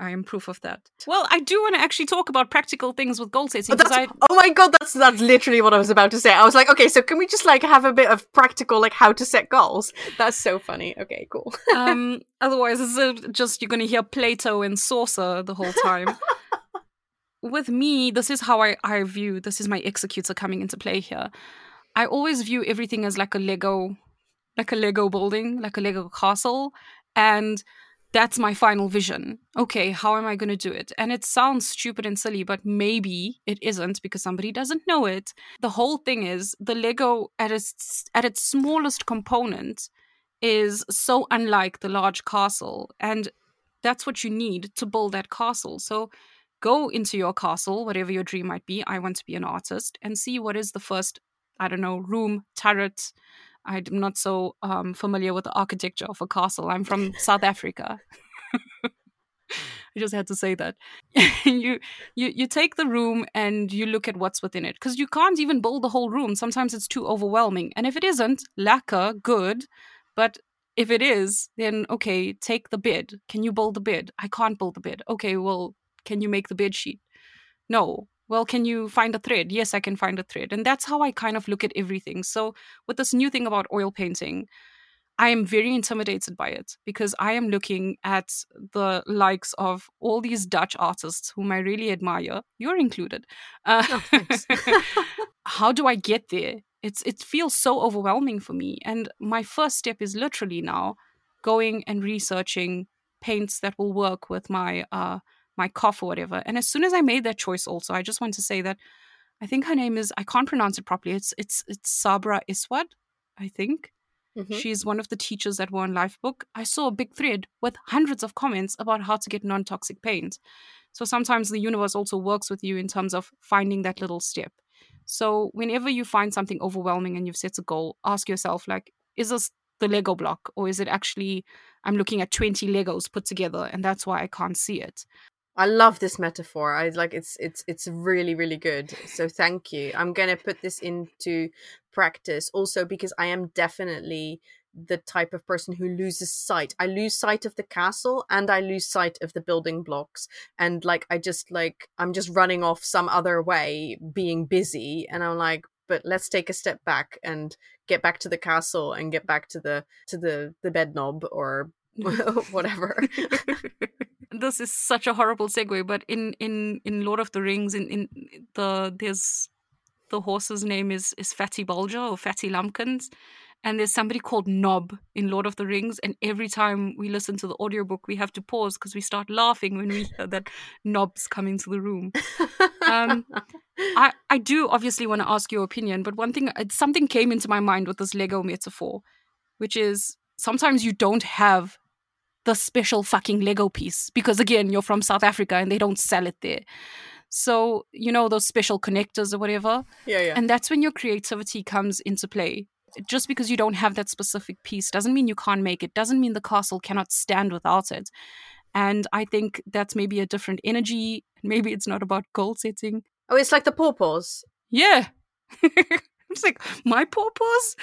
A: I am proof of that. Well, I do want to actually talk about practical things with goal setting.
B: Oh, I... oh my god, that's that's literally what I was about to say. I was like, okay, so can we just like have a bit of practical, like how to set goals? That's so funny. Okay, cool. <laughs>
A: um, otherwise, it's just you're going to hear Plato and saucer the whole time. <laughs> with me, this is how I, I view. This is my executor coming into play here. I always view everything as like a Lego, like a Lego building, like a Lego castle, and that's my final vision. Okay, how am I going to do it? And it sounds stupid and silly, but maybe it isn't because somebody doesn't know it. The whole thing is the Lego at its at its smallest component is so unlike the large castle and that's what you need to build that castle. So go into your castle, whatever your dream might be. I want to be an artist and see what is the first I don't know, room, turret, I'm not so um, familiar with the architecture of a castle. I'm from South Africa. <laughs> I just had to say that. <laughs> you you you take the room and you look at what's within it because you can't even build the whole room. Sometimes it's too overwhelming. And if it isn't, lekker, good. But if it is, then okay, take the bid. Can you build the bid? I can't build the bid. Okay, well, can you make the bid sheet? No well, can you find a thread? Yes, I can find a thread. And that's how I kind of look at everything. So, with this new thing about oil painting, I am very intimidated by it because I am looking at the likes of all these Dutch artists whom I really admire. You're included. Uh, oh, <laughs> how do I get there? It's it feels so overwhelming for me. And my first step is literally now going and researching paints that will work with my uh, my cough or whatever. And as soon as I made that choice, also, I just want to say that I think her name is I can't pronounce it properly. It's it's it's Sabra Iswad, I think. Mm-hmm. She's one of the teachers that were One Lifebook. I saw a big thread with hundreds of comments about how to get non-toxic paint. So sometimes the universe also works with you in terms of finding that little step. So whenever you find something overwhelming and you've set a goal, ask yourself like, is this the Lego block or is it actually I'm looking at 20 Legos put together and that's why I can't see it.
B: I love this metaphor. I like it's it's it's really really good. So thank you. I'm going to put this into practice also because I am definitely the type of person who loses sight. I lose sight of the castle and I lose sight of the building blocks and like I just like I'm just running off some other way being busy and I'm like but let's take a step back and get back to the castle and get back to the to the the bed knob or <laughs> whatever. <laughs> <laughs>
A: this is such a horrible segue, but in in in Lord of the Rings, in in the there's the horse's name is is Fatty Bolger or Fatty Lumpkins, and there's somebody called Nob in Lord of the Rings, and every time we listen to the audiobook, we have to pause because we start laughing when we <laughs> hear that Nob's come into the room. Um, <laughs> I I do obviously want to ask your opinion, but one thing something came into my mind with this Lego metaphor, which is sometimes you don't have the special fucking Lego piece because again, you're from South Africa and they don't sell it there. So, you know, those special connectors or whatever.
B: Yeah, yeah.
A: And that's when your creativity comes into play. Just because you don't have that specific piece doesn't mean you can't make it, doesn't mean the castle cannot stand without it. And I think that's maybe a different energy. Maybe it's not about goal setting.
B: Oh, it's like the pawpaws.
A: Yeah. <laughs> it's like, my pawpaws?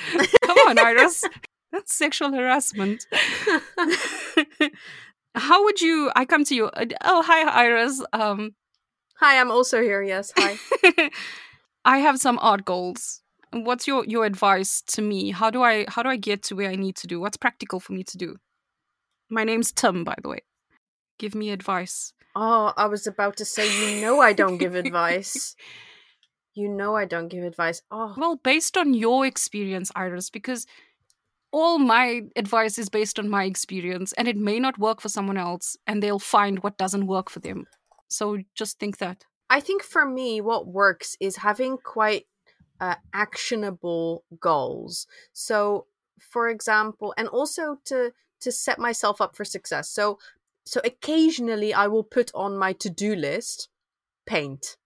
A: Come on, Iris. <laughs> That's sexual harassment. <laughs> <laughs> How would you? I come to you. Uh, oh, hi, Iris. Um,
B: hi, I'm also here. Yes, hi. <laughs>
A: I have some art goals. What's your your advice to me? How do I how do I get to where I need to do? What's practical for me to do? My name's Tim, by the way. Give me advice.
B: Oh, I was about to say, you know, I don't give advice. <laughs> You know, I don't give advice. Oh,
A: Well, based on your experience, Iris, because all my advice is based on my experience and it may not work for someone else and they'll find what doesn't work for them. So just think that.
B: I think for me, what works is having quite uh, actionable goals. So, for example, and also to to set myself up for success. So, so occasionally I will put on my to do list paint,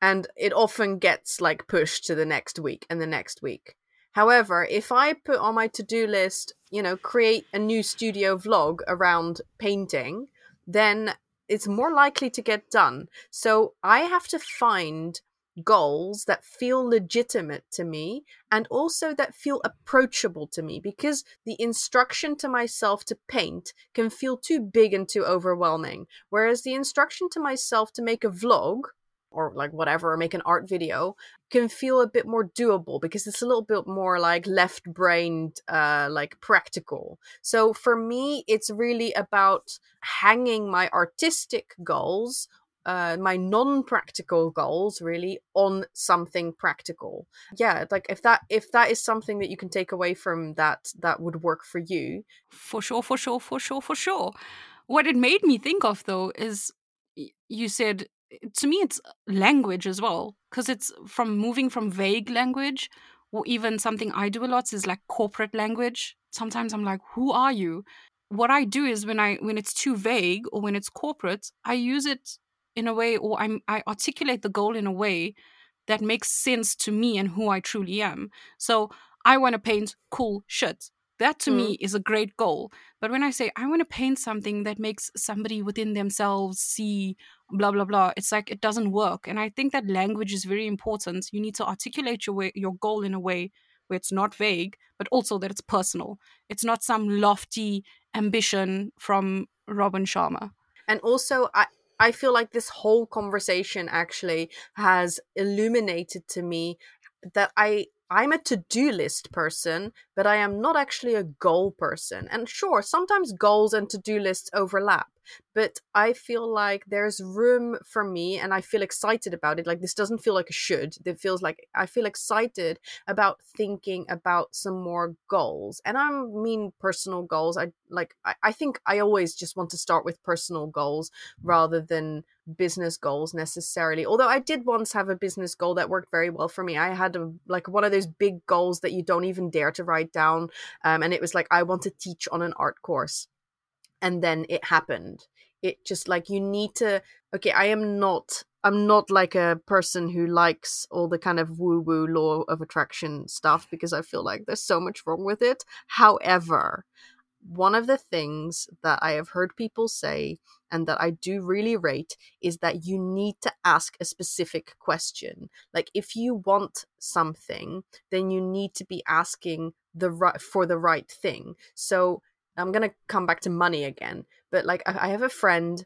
B: and it often gets like pushed to the next week and the next week. However, if I put on my to do list, you know, create a new studio vlog around painting, then it's more likely to get done. So I have to find goals that feel legitimate to me and also that feel approachable to me because the instruction to myself to paint can feel too big and too overwhelming. Whereas the instruction to myself to make a vlog or like whatever, or make an art video can feel a bit more doable because it's a little bit more like left brained, uh, like practical. So for me, it's really about hanging my artistic goals uh, my non-practical goals really on something practical yeah like if that if that is something that you can take away from that that would work for you
A: For sure, for sure, for sure, for sure. What it made me think of though is you said to me it's uh, language as well because it's from moving from vague language or even something I do a lot is like corporate language. Sometimes I'm like, who are you? What I do is when I when it's too vague or when it's corporate, I use it in a way or I'm I articulate the goal in a way that makes sense to me and who I truly am. So I want to paint cool shit. That to me mm. is a great goal. But when I say I want to paint something that makes somebody within themselves see blah blah blah, it's like it doesn't work. And I think that language is very important. You need to articulate your way, your goal in a way where it's not vague, but also that it's personal. It's not some lofty ambition from Robin Sharma.
B: and also i i feel like this whole conversation actually has illuminated to me that i i'm a to-do list person but i am not actually a goal person and sure sometimes goals and to-do lists overlap but i feel like there's room for me and i feel excited about it like this doesn't feel like a should it feels like i feel excited about thinking about some more goals and i mean personal goals i like I, I think i always just want to start with personal goals rather than business goals necessarily although i did once have a business goal that worked very well for me i had a like one of those big goals that you don't even dare to write down um, and it was like i want to teach on an art course and then it happened. It just like you need to okay i am not i'm not like a person who likes all the kind of woo woo law of attraction stuff because i feel like there's so much wrong with it. However one of the things that i have heard people say and that i do really rate is that you need to ask a specific question. Like if you want something then you need to be asking the right for the right thing. So I'm gonna come back to money again, but like I I have a friend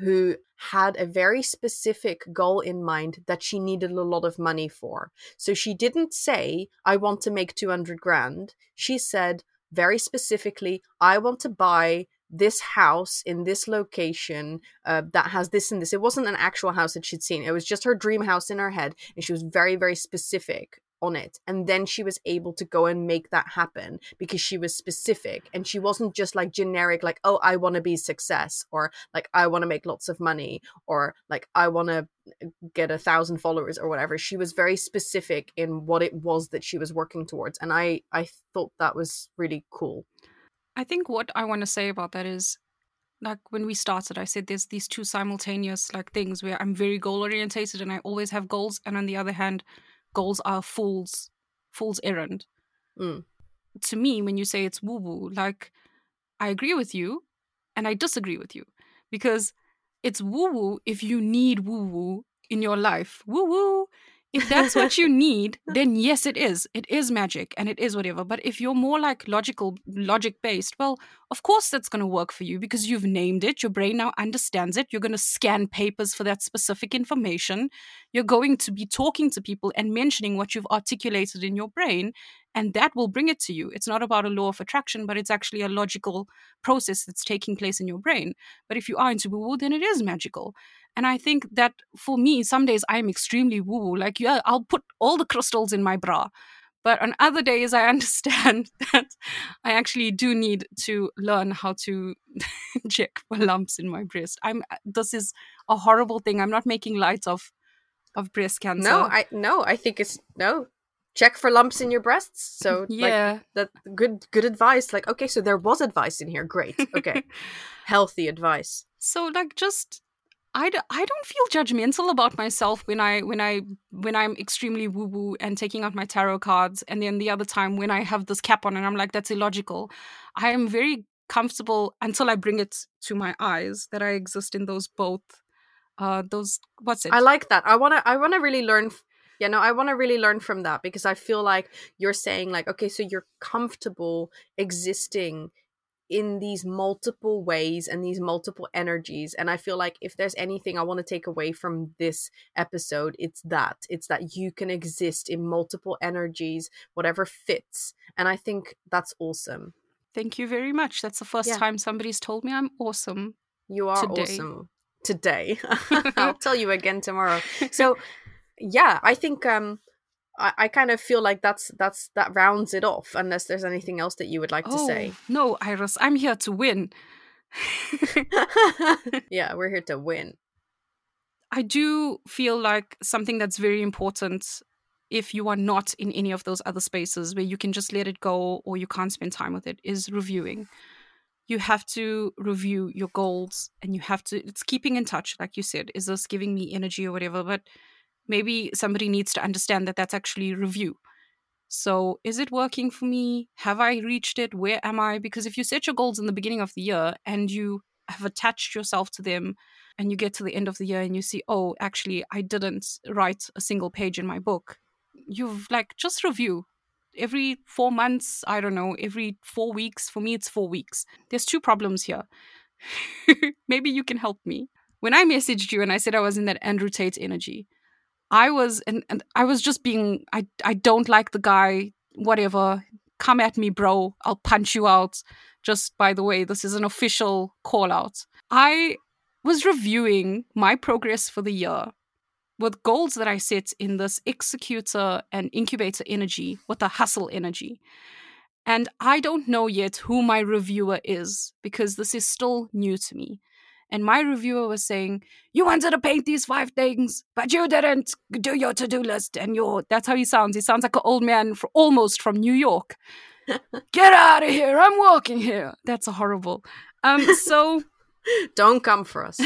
B: who had a very specific goal in mind that she needed a lot of money for. So she didn't say, I want to make 200 grand. She said very specifically, I want to buy this house in this location uh, that has this and this. It wasn't an actual house that she'd seen, it was just her dream house in her head. And she was very, very specific on it. And then she was able to go and make that happen because she was specific. And she wasn't just like generic like oh i want to be success or like i want to make lots of money or like i want to uh, get a thousand followers or whatever. She was very specific in what it was that she was working towards. And i i thought that was really cool.
A: I think what I want to say about that is like when we started, I said there's these two simultaneous like things where I'm very goal orientated and I always have goals, and on the other hand, goals are fool's fool's errand.
B: Mm.
A: To me, when you say it's woo woo, like I agree with you, and I disagree with you because it's woo woo if you need woo woo in your life. Woo woo. If that's what you <laughs> need, then yes, it is. It is magic and it is whatever. But if you're more like logical, logic based, well, of course that's going to work for you because you've named it. Your brain now understands it. You're going to scan papers for that specific information. You're going to be talking to people and mentioning what you've articulated in your brain. and that will bring it to you. It's not about a law of attraction, but it's actually a logical process that's taking place in your brain. But if you are into woo woo, then it is magical. And I think that for me, some days I am extremely woo woo. Like, yeah, I'll put all the crystals in my bra. But on other days, I <laughs> understand that I actually do need to learn how to <laughs> check for lumps in my breast. I'm. Uh, this is a horrible thing. I'm not making light of of breast cancer.
B: No, I no, I think it's no. Check for lumps in your breasts. So <laughs>
A: yeah,
B: like, that good good advice. Like okay, so there was advice in here. Great. Okay, healthy advice.
A: So like just I d- I don't feel judgmental about myself when I when I when I'm extremely woo woo and taking out my tarot cards, and then the other time when I have this cap on and I'm like that's illogical. I am very comfortable until I bring it to my eyes that I exist in those both. Uh, those what's it?
B: I like that. I wanna I wanna really learn. F- yeah, no, I want to really learn from that because I feel like you're saying like okay, so you're comfortable existing in these multiple ways and these multiple energies and i feel like if there's anything i want to take away from this episode it's that it's that you can exist in multiple energies whatever fits and i think that's awesome
A: thank you very much that's the first
B: Yeah.
A: time somebody's told me i'm awesome
B: you are
A: Today.
B: awesome today <laughs> <laughs> i'll tell you again tomorrow so yeah i think um I, I kind of feel like that's that's that rounds it off unless there's anything else that you would like to say
A: Oh, no iris i'm here to win <laughs>
B: yeah we're here to win
A: I do feel like something that's very important if you are not in any of those other spaces where you can just let it go or you can't spend time with it is reviewing. You have to review your goals and you have to, it's keeping in touch, like you said. Is this giving me energy or whatever? But maybe somebody needs to understand that that's actually review. So, is it working for me? Have I reached it? Where am I? Because if you set your goals in the beginning of the year and you have attached yourself to them and you get to the end of the year and you see, oh, actually, I didn't write a single page in my book, you've like just review every four months. I don't know, every four weeks. For me, it's four weeks. There's two problems here. <laughs> Maybe you can help me. When I messaged you and I said I was in that Andrew Tate energy, I was and, and I was just being I I don't like the guy, whatever. Come at me, bro. I'll punch you out. Just by the way, this is an official call out. I was reviewing my progress for the year with goals that I set in this executor and incubator energy with the hustle energy. And I don't know yet who my reviewer is because this is still new to me. And my reviewer was saying, You wanted to paint these five things, but you didn't do your to do list. And your that's how he sounds. He sounds like an old man for, almost from New York. <laughs> Get out of here. I'm walking here. That's horrible. Um, so <laughs>
B: don't come for us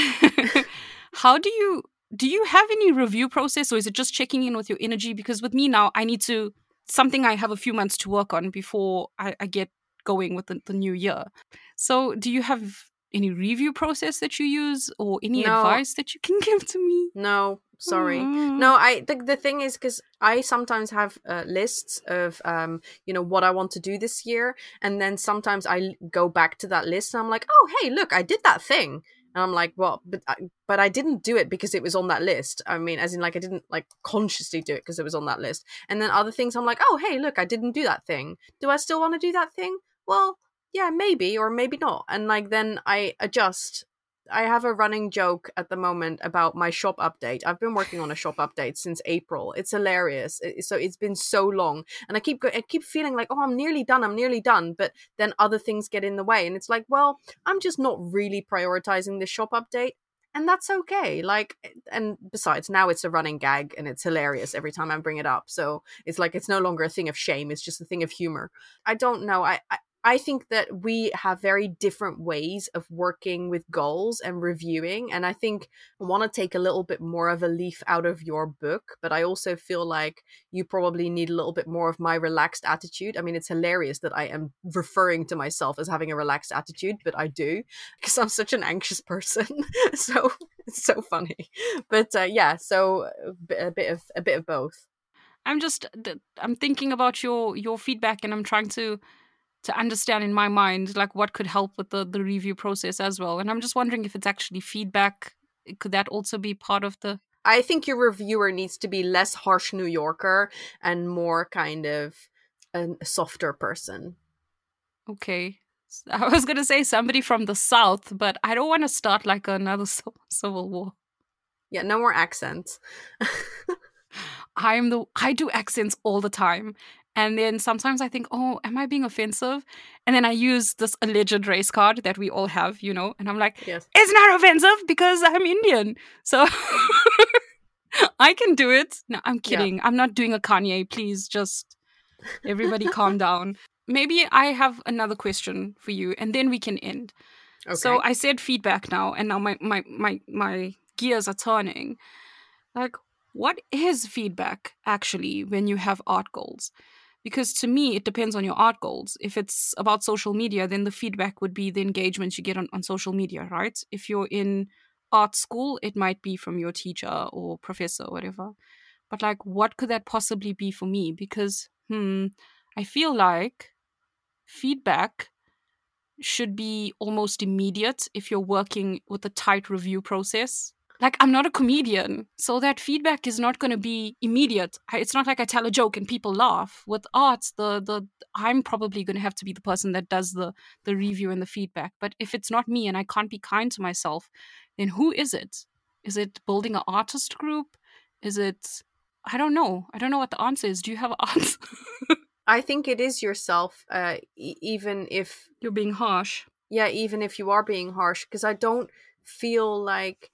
B: <laughs>
A: how do you do you have any review process or is it just checking in with your energy because with me now i need to something i have a few months to work on before i, I get going with the, the new year so do you have any review process that you use or any
B: No.
A: advice that you <laughs> can give to me?
B: No sorry.
A: Mm.
B: no i the, the thing is because i sometimes have uh, lists of um you know what i want to do this year and then sometimes I go back to that list and i'm like oh hey look i did that thing. And i'm like well but I, but i didn't do it because it was on that list. I mean as in like i didn't like consciously do it because it was on that list. And then other things i'm like oh hey look i didn't do that thing. Do i still want to do that thing? Well yeah maybe or maybe not and like then i adjust I have a running joke at the moment about my shop update. I've been working on a shop update since April. It's hilarious. It- so it's been so long, and I keep go- I keep feeling like, oh, I'm nearly done. I'm nearly done. But then other things get in the way, and it's like, well, I'm just not really prioritizing the shop update, and that's okay. Like, eh, and besides, now it's a running gag, and it's hilarious every time I bring it up. So it's like it's no longer a thing of shame. It's just a thing of humor. I don't know. I, I I think that we have very different ways of working with goals and reviewing. And I think I want to take a little bit more of a leaf out of your book, but I also feel like you probably need a little bit more of my relaxed attitude. I mean, it's hilarious that I am referring to myself as having a relaxed attitude, but I do because I'm such an anxious <laughs> person. so it's so funny. But uh, yeah, so a bit, of a bit of both.
A: i'm just i'm thinking about your your feedback and i'm trying to to understand in my mind like what could help with the the review process as well and i'm just wondering if it's actually feedback could that also be part of the
B: I think your reviewer needs to be less harsh New Yorker and more kind of a softer person.
A: Okay. <laughs> I was going to say somebody from the south, but I don't want to start like another <laughs> civil war.
B: Yeah, no more accents. <laughs>
A: I'm the I do accents all the time. And then sometimes I think, oh, am I being offensive? And then I use this alleged race card that we all have, you know, and I'm like,
B: yes.
A: it's not offensive because I'm Indian. So <laughs> I can do it. No, I'm kidding. Yeah. I'm not doing a Kanye. Please just everybody calm <laughs> down. Maybe I have another question for you and then we can end. Okay. So I said feedback now and now my my my my gears are turning. Like what is feedback actually when you have art goals? Because to me, it depends on your art goals. If it's about social media, then the feedback would be the engagement you get on, on social media, right? If you're in art school, it might be from your teacher or professor or whatever. But like, what could that possibly be for me? Because, hmm, I feel like feedback should be almost immediate if you're working with a tight review process like i'm not a comedian so that feedback is not going to be immediate. It's not like i tell a joke and people laugh. With art the the i'm probably going to have to be the person that does the the review and the feedback. But if it's not me and i can't be kind to myself then who is it? Is it building an artist group? Is it i don't know. I don't know what the answer is. Do you have an answer? <laughs>
B: I think it is yourself uh e- even if
A: you're being harsh.
B: Yeah even if you are being harsh because i don't feel like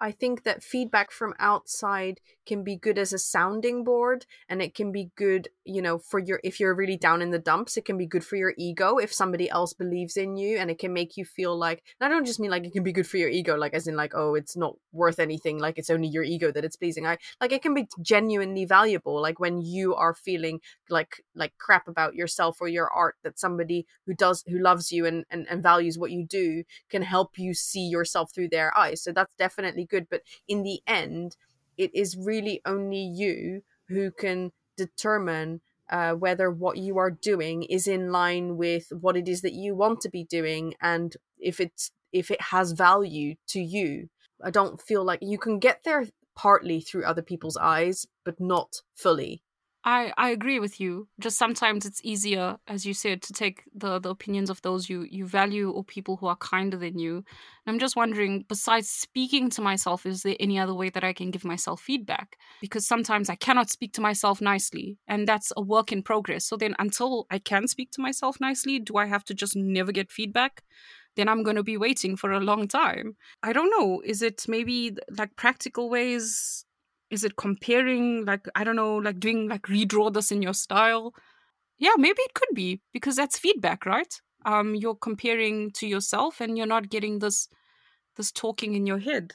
B: I think that feedback from outside can be good as a sounding board and it can be good, you know, for your if you're really down in the dumps, it can be good for your ego if somebody else believes in you and it can make you feel like I don't just mean like it can be good for your ego like as in like oh, it's not worth anything, like it's only your ego that it's pleasing. I like it can be genuinely valuable like when you are feeling like like crap about yourself or your art that somebody who does who loves you and and, and values what you do can help you see yourself through their eyes. So that's definitely good, but in the end it is really only you who can determine uh, whether what you are doing is in line with what it is that you want to be doing and if it's if it has value to you. I don't feel like you can get there partly through other people's eyes but not fully
A: I, I agree with you. Just sometimes it's easier, as you said, to take the, the opinions of those you, you value or people who are kinder than you. And I'm just wondering, besides speaking to myself, is there any other way that I can give myself feedback? Because sometimes I cannot speak to myself nicely, and that's a work in progress. So then, until I can speak to myself nicely, do I have to just never get feedback? then I'm going to be waiting for a long time. I don't know. Is it maybe like practical ways is it comparing like i don't know like doing like redraw this in your style? Yeah maybe it could be because that's feedback right? Um you're comparing to yourself and you're not getting this this talking in your head.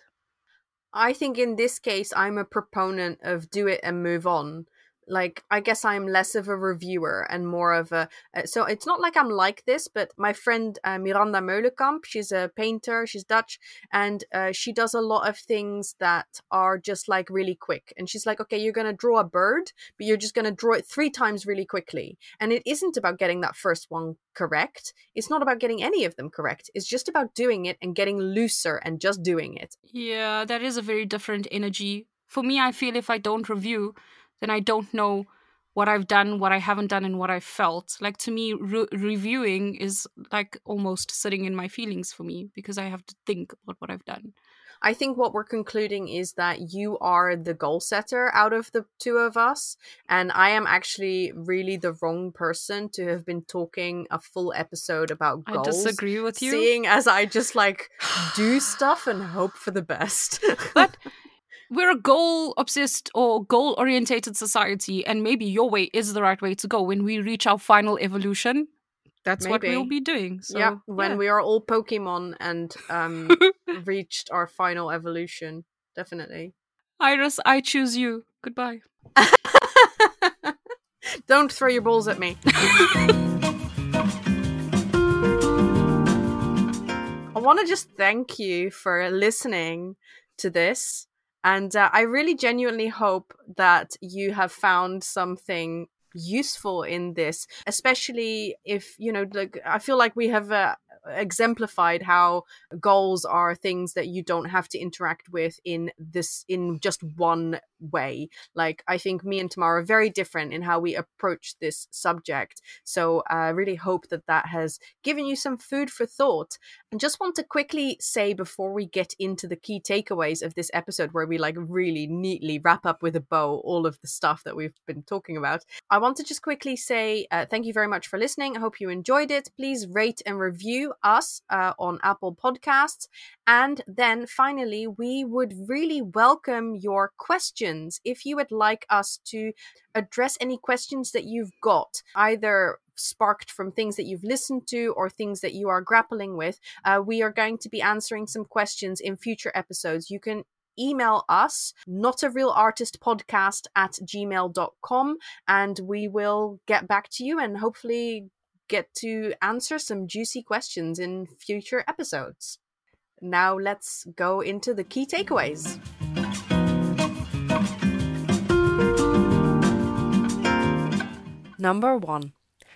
B: I think in this case i'm a proponent of do it and move on like i guess i'm less of a reviewer and more of a uh, so it's not like i'm like this but my friend uh, miranda meulenkamp she's a painter she's dutch and uh, she does a lot of things that are just like really quick. And she's like okay you're gonna draw a bird but you're just gonna draw it three times really quickly. And it isn't about getting that first one correct. It's not about getting any of them correct. It's just about doing it and getting looser and just doing it.
A: Yeah that is a very different energy. For me i feel if i don't review then I don't know what I've done, what I haven't done, and what I've felt. Like to me, re- reviewing is like almost sitting in my feelings for me because I have to think about what I've done.
B: I think what we're concluding is that you are the goal setter out of the two of us, and I am actually really the wrong person to have been talking a full episode about goals.
A: I disagree with you.
B: Seeing as I just like do <sighs> stuff and hope for the best.
A: but we're a goal obsessed or goal orientated society, and maybe your way is the right way to go. When we reach our final evolution, that's maybe. what we'll be doing. So,
B: yeah, when yeah. we are all Pokemon and um, <laughs> reached our final evolution, definitely.
A: Iris, I choose you. Goodbye. <laughs>
B: Don't throw your balls at me. <laughs> I want to just thank you for listening to this. And uh, I really genuinely hope that you have found something useful in this, especially if, you know, like I feel like we have uh, exemplified how goals are things that you don't have to interact with in this in just one way. Like I think me and Tamara are very different in how we approach this subject. So I really hope that that has given you some food for thought. And just want to quickly say before we get into the key takeaways of this episode, where we like really neatly wrap up with a bow all of the stuff that we've been talking about, I want to just quickly say uh, thank you very much for listening. I hope you enjoyed it. Please rate and us uh, on Apple Podcasts. And then finally, we would really welcome your questions. If you would like us to address any questions that you've got, either sparked from things that you've listened to or things that you are grappling with, uh, we are going to be answering some questions in future episodes. You can email us not a real artist podcast at gmail.com and we will get back to you and hopefully get to answer some juicy questions in future episodes. Now let's go into the key takeaways. Number one,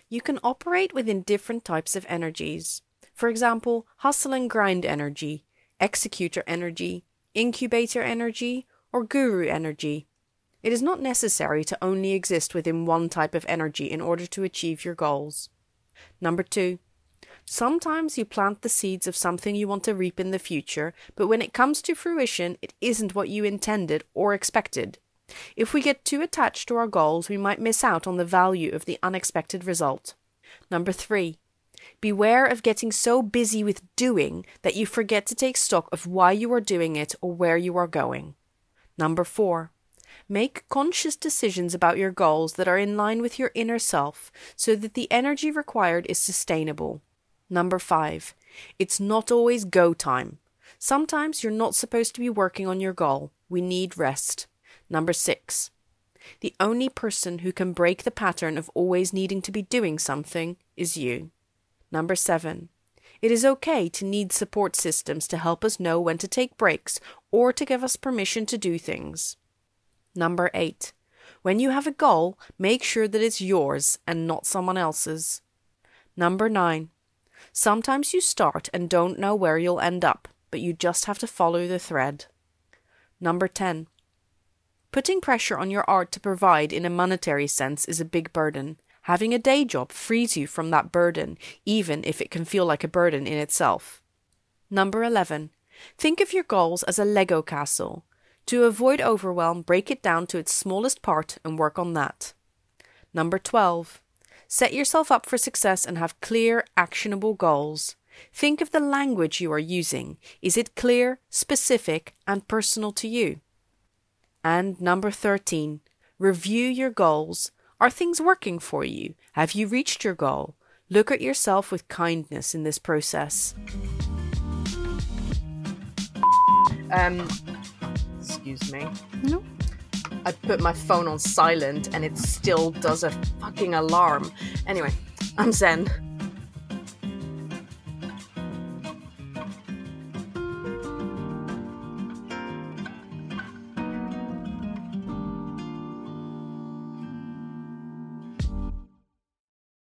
B: you can operate within different types of energies. For example, hustle and grind energy, executor energy, incubator energy, or guru energy. It is not necessary to only exist within one type of energy in order to achieve your goals. Number two, sometimes you plant the seeds of something you want to reap in the future, but when it comes to fruition, it isn't what you intended or expected. If we get too attached to our goals, we might miss out on the value of the unexpected result. Number three, beware of getting so busy with doing that you forget to take stock of why you are doing it or where you are going. Number four, make conscious decisions about your goals that are in line with your inner self so that the energy required is sustainable. Number five, it's not always go time. Sometimes you're not supposed to be working on your goal. We need rest. Number six, the only person who can break the pattern of always needing to be doing something is you. Number seven, it is okay to need support systems to help us know when to take breaks or to give us permission to do things. Number eight, when you have a goal, make sure that it's yours and not someone else's. Number nine, sometimes you start and don't know where you'll end up, but you just have to follow the thread. Number 10, Putting pressure on your art to provide in a monetary sense is a big burden. Having a day job frees you from that burden, even if it can feel like a burden in itself. Number 11. Think of your goals as a Lego castle. To avoid overwhelm, break it down to its smallest part and work on that. Number 12. Set yourself up for success and have clear, actionable goals. Think of the language you are using. Is it clear, specific, and personal to you? And number 13, review your goals. Are things working for you? Have you reached your goal? Look at yourself with kindness in this process. Um, excuse me.
A: No.
B: I put my phone on silent and it still does a fucking alarm. Anyway, I'm Zen.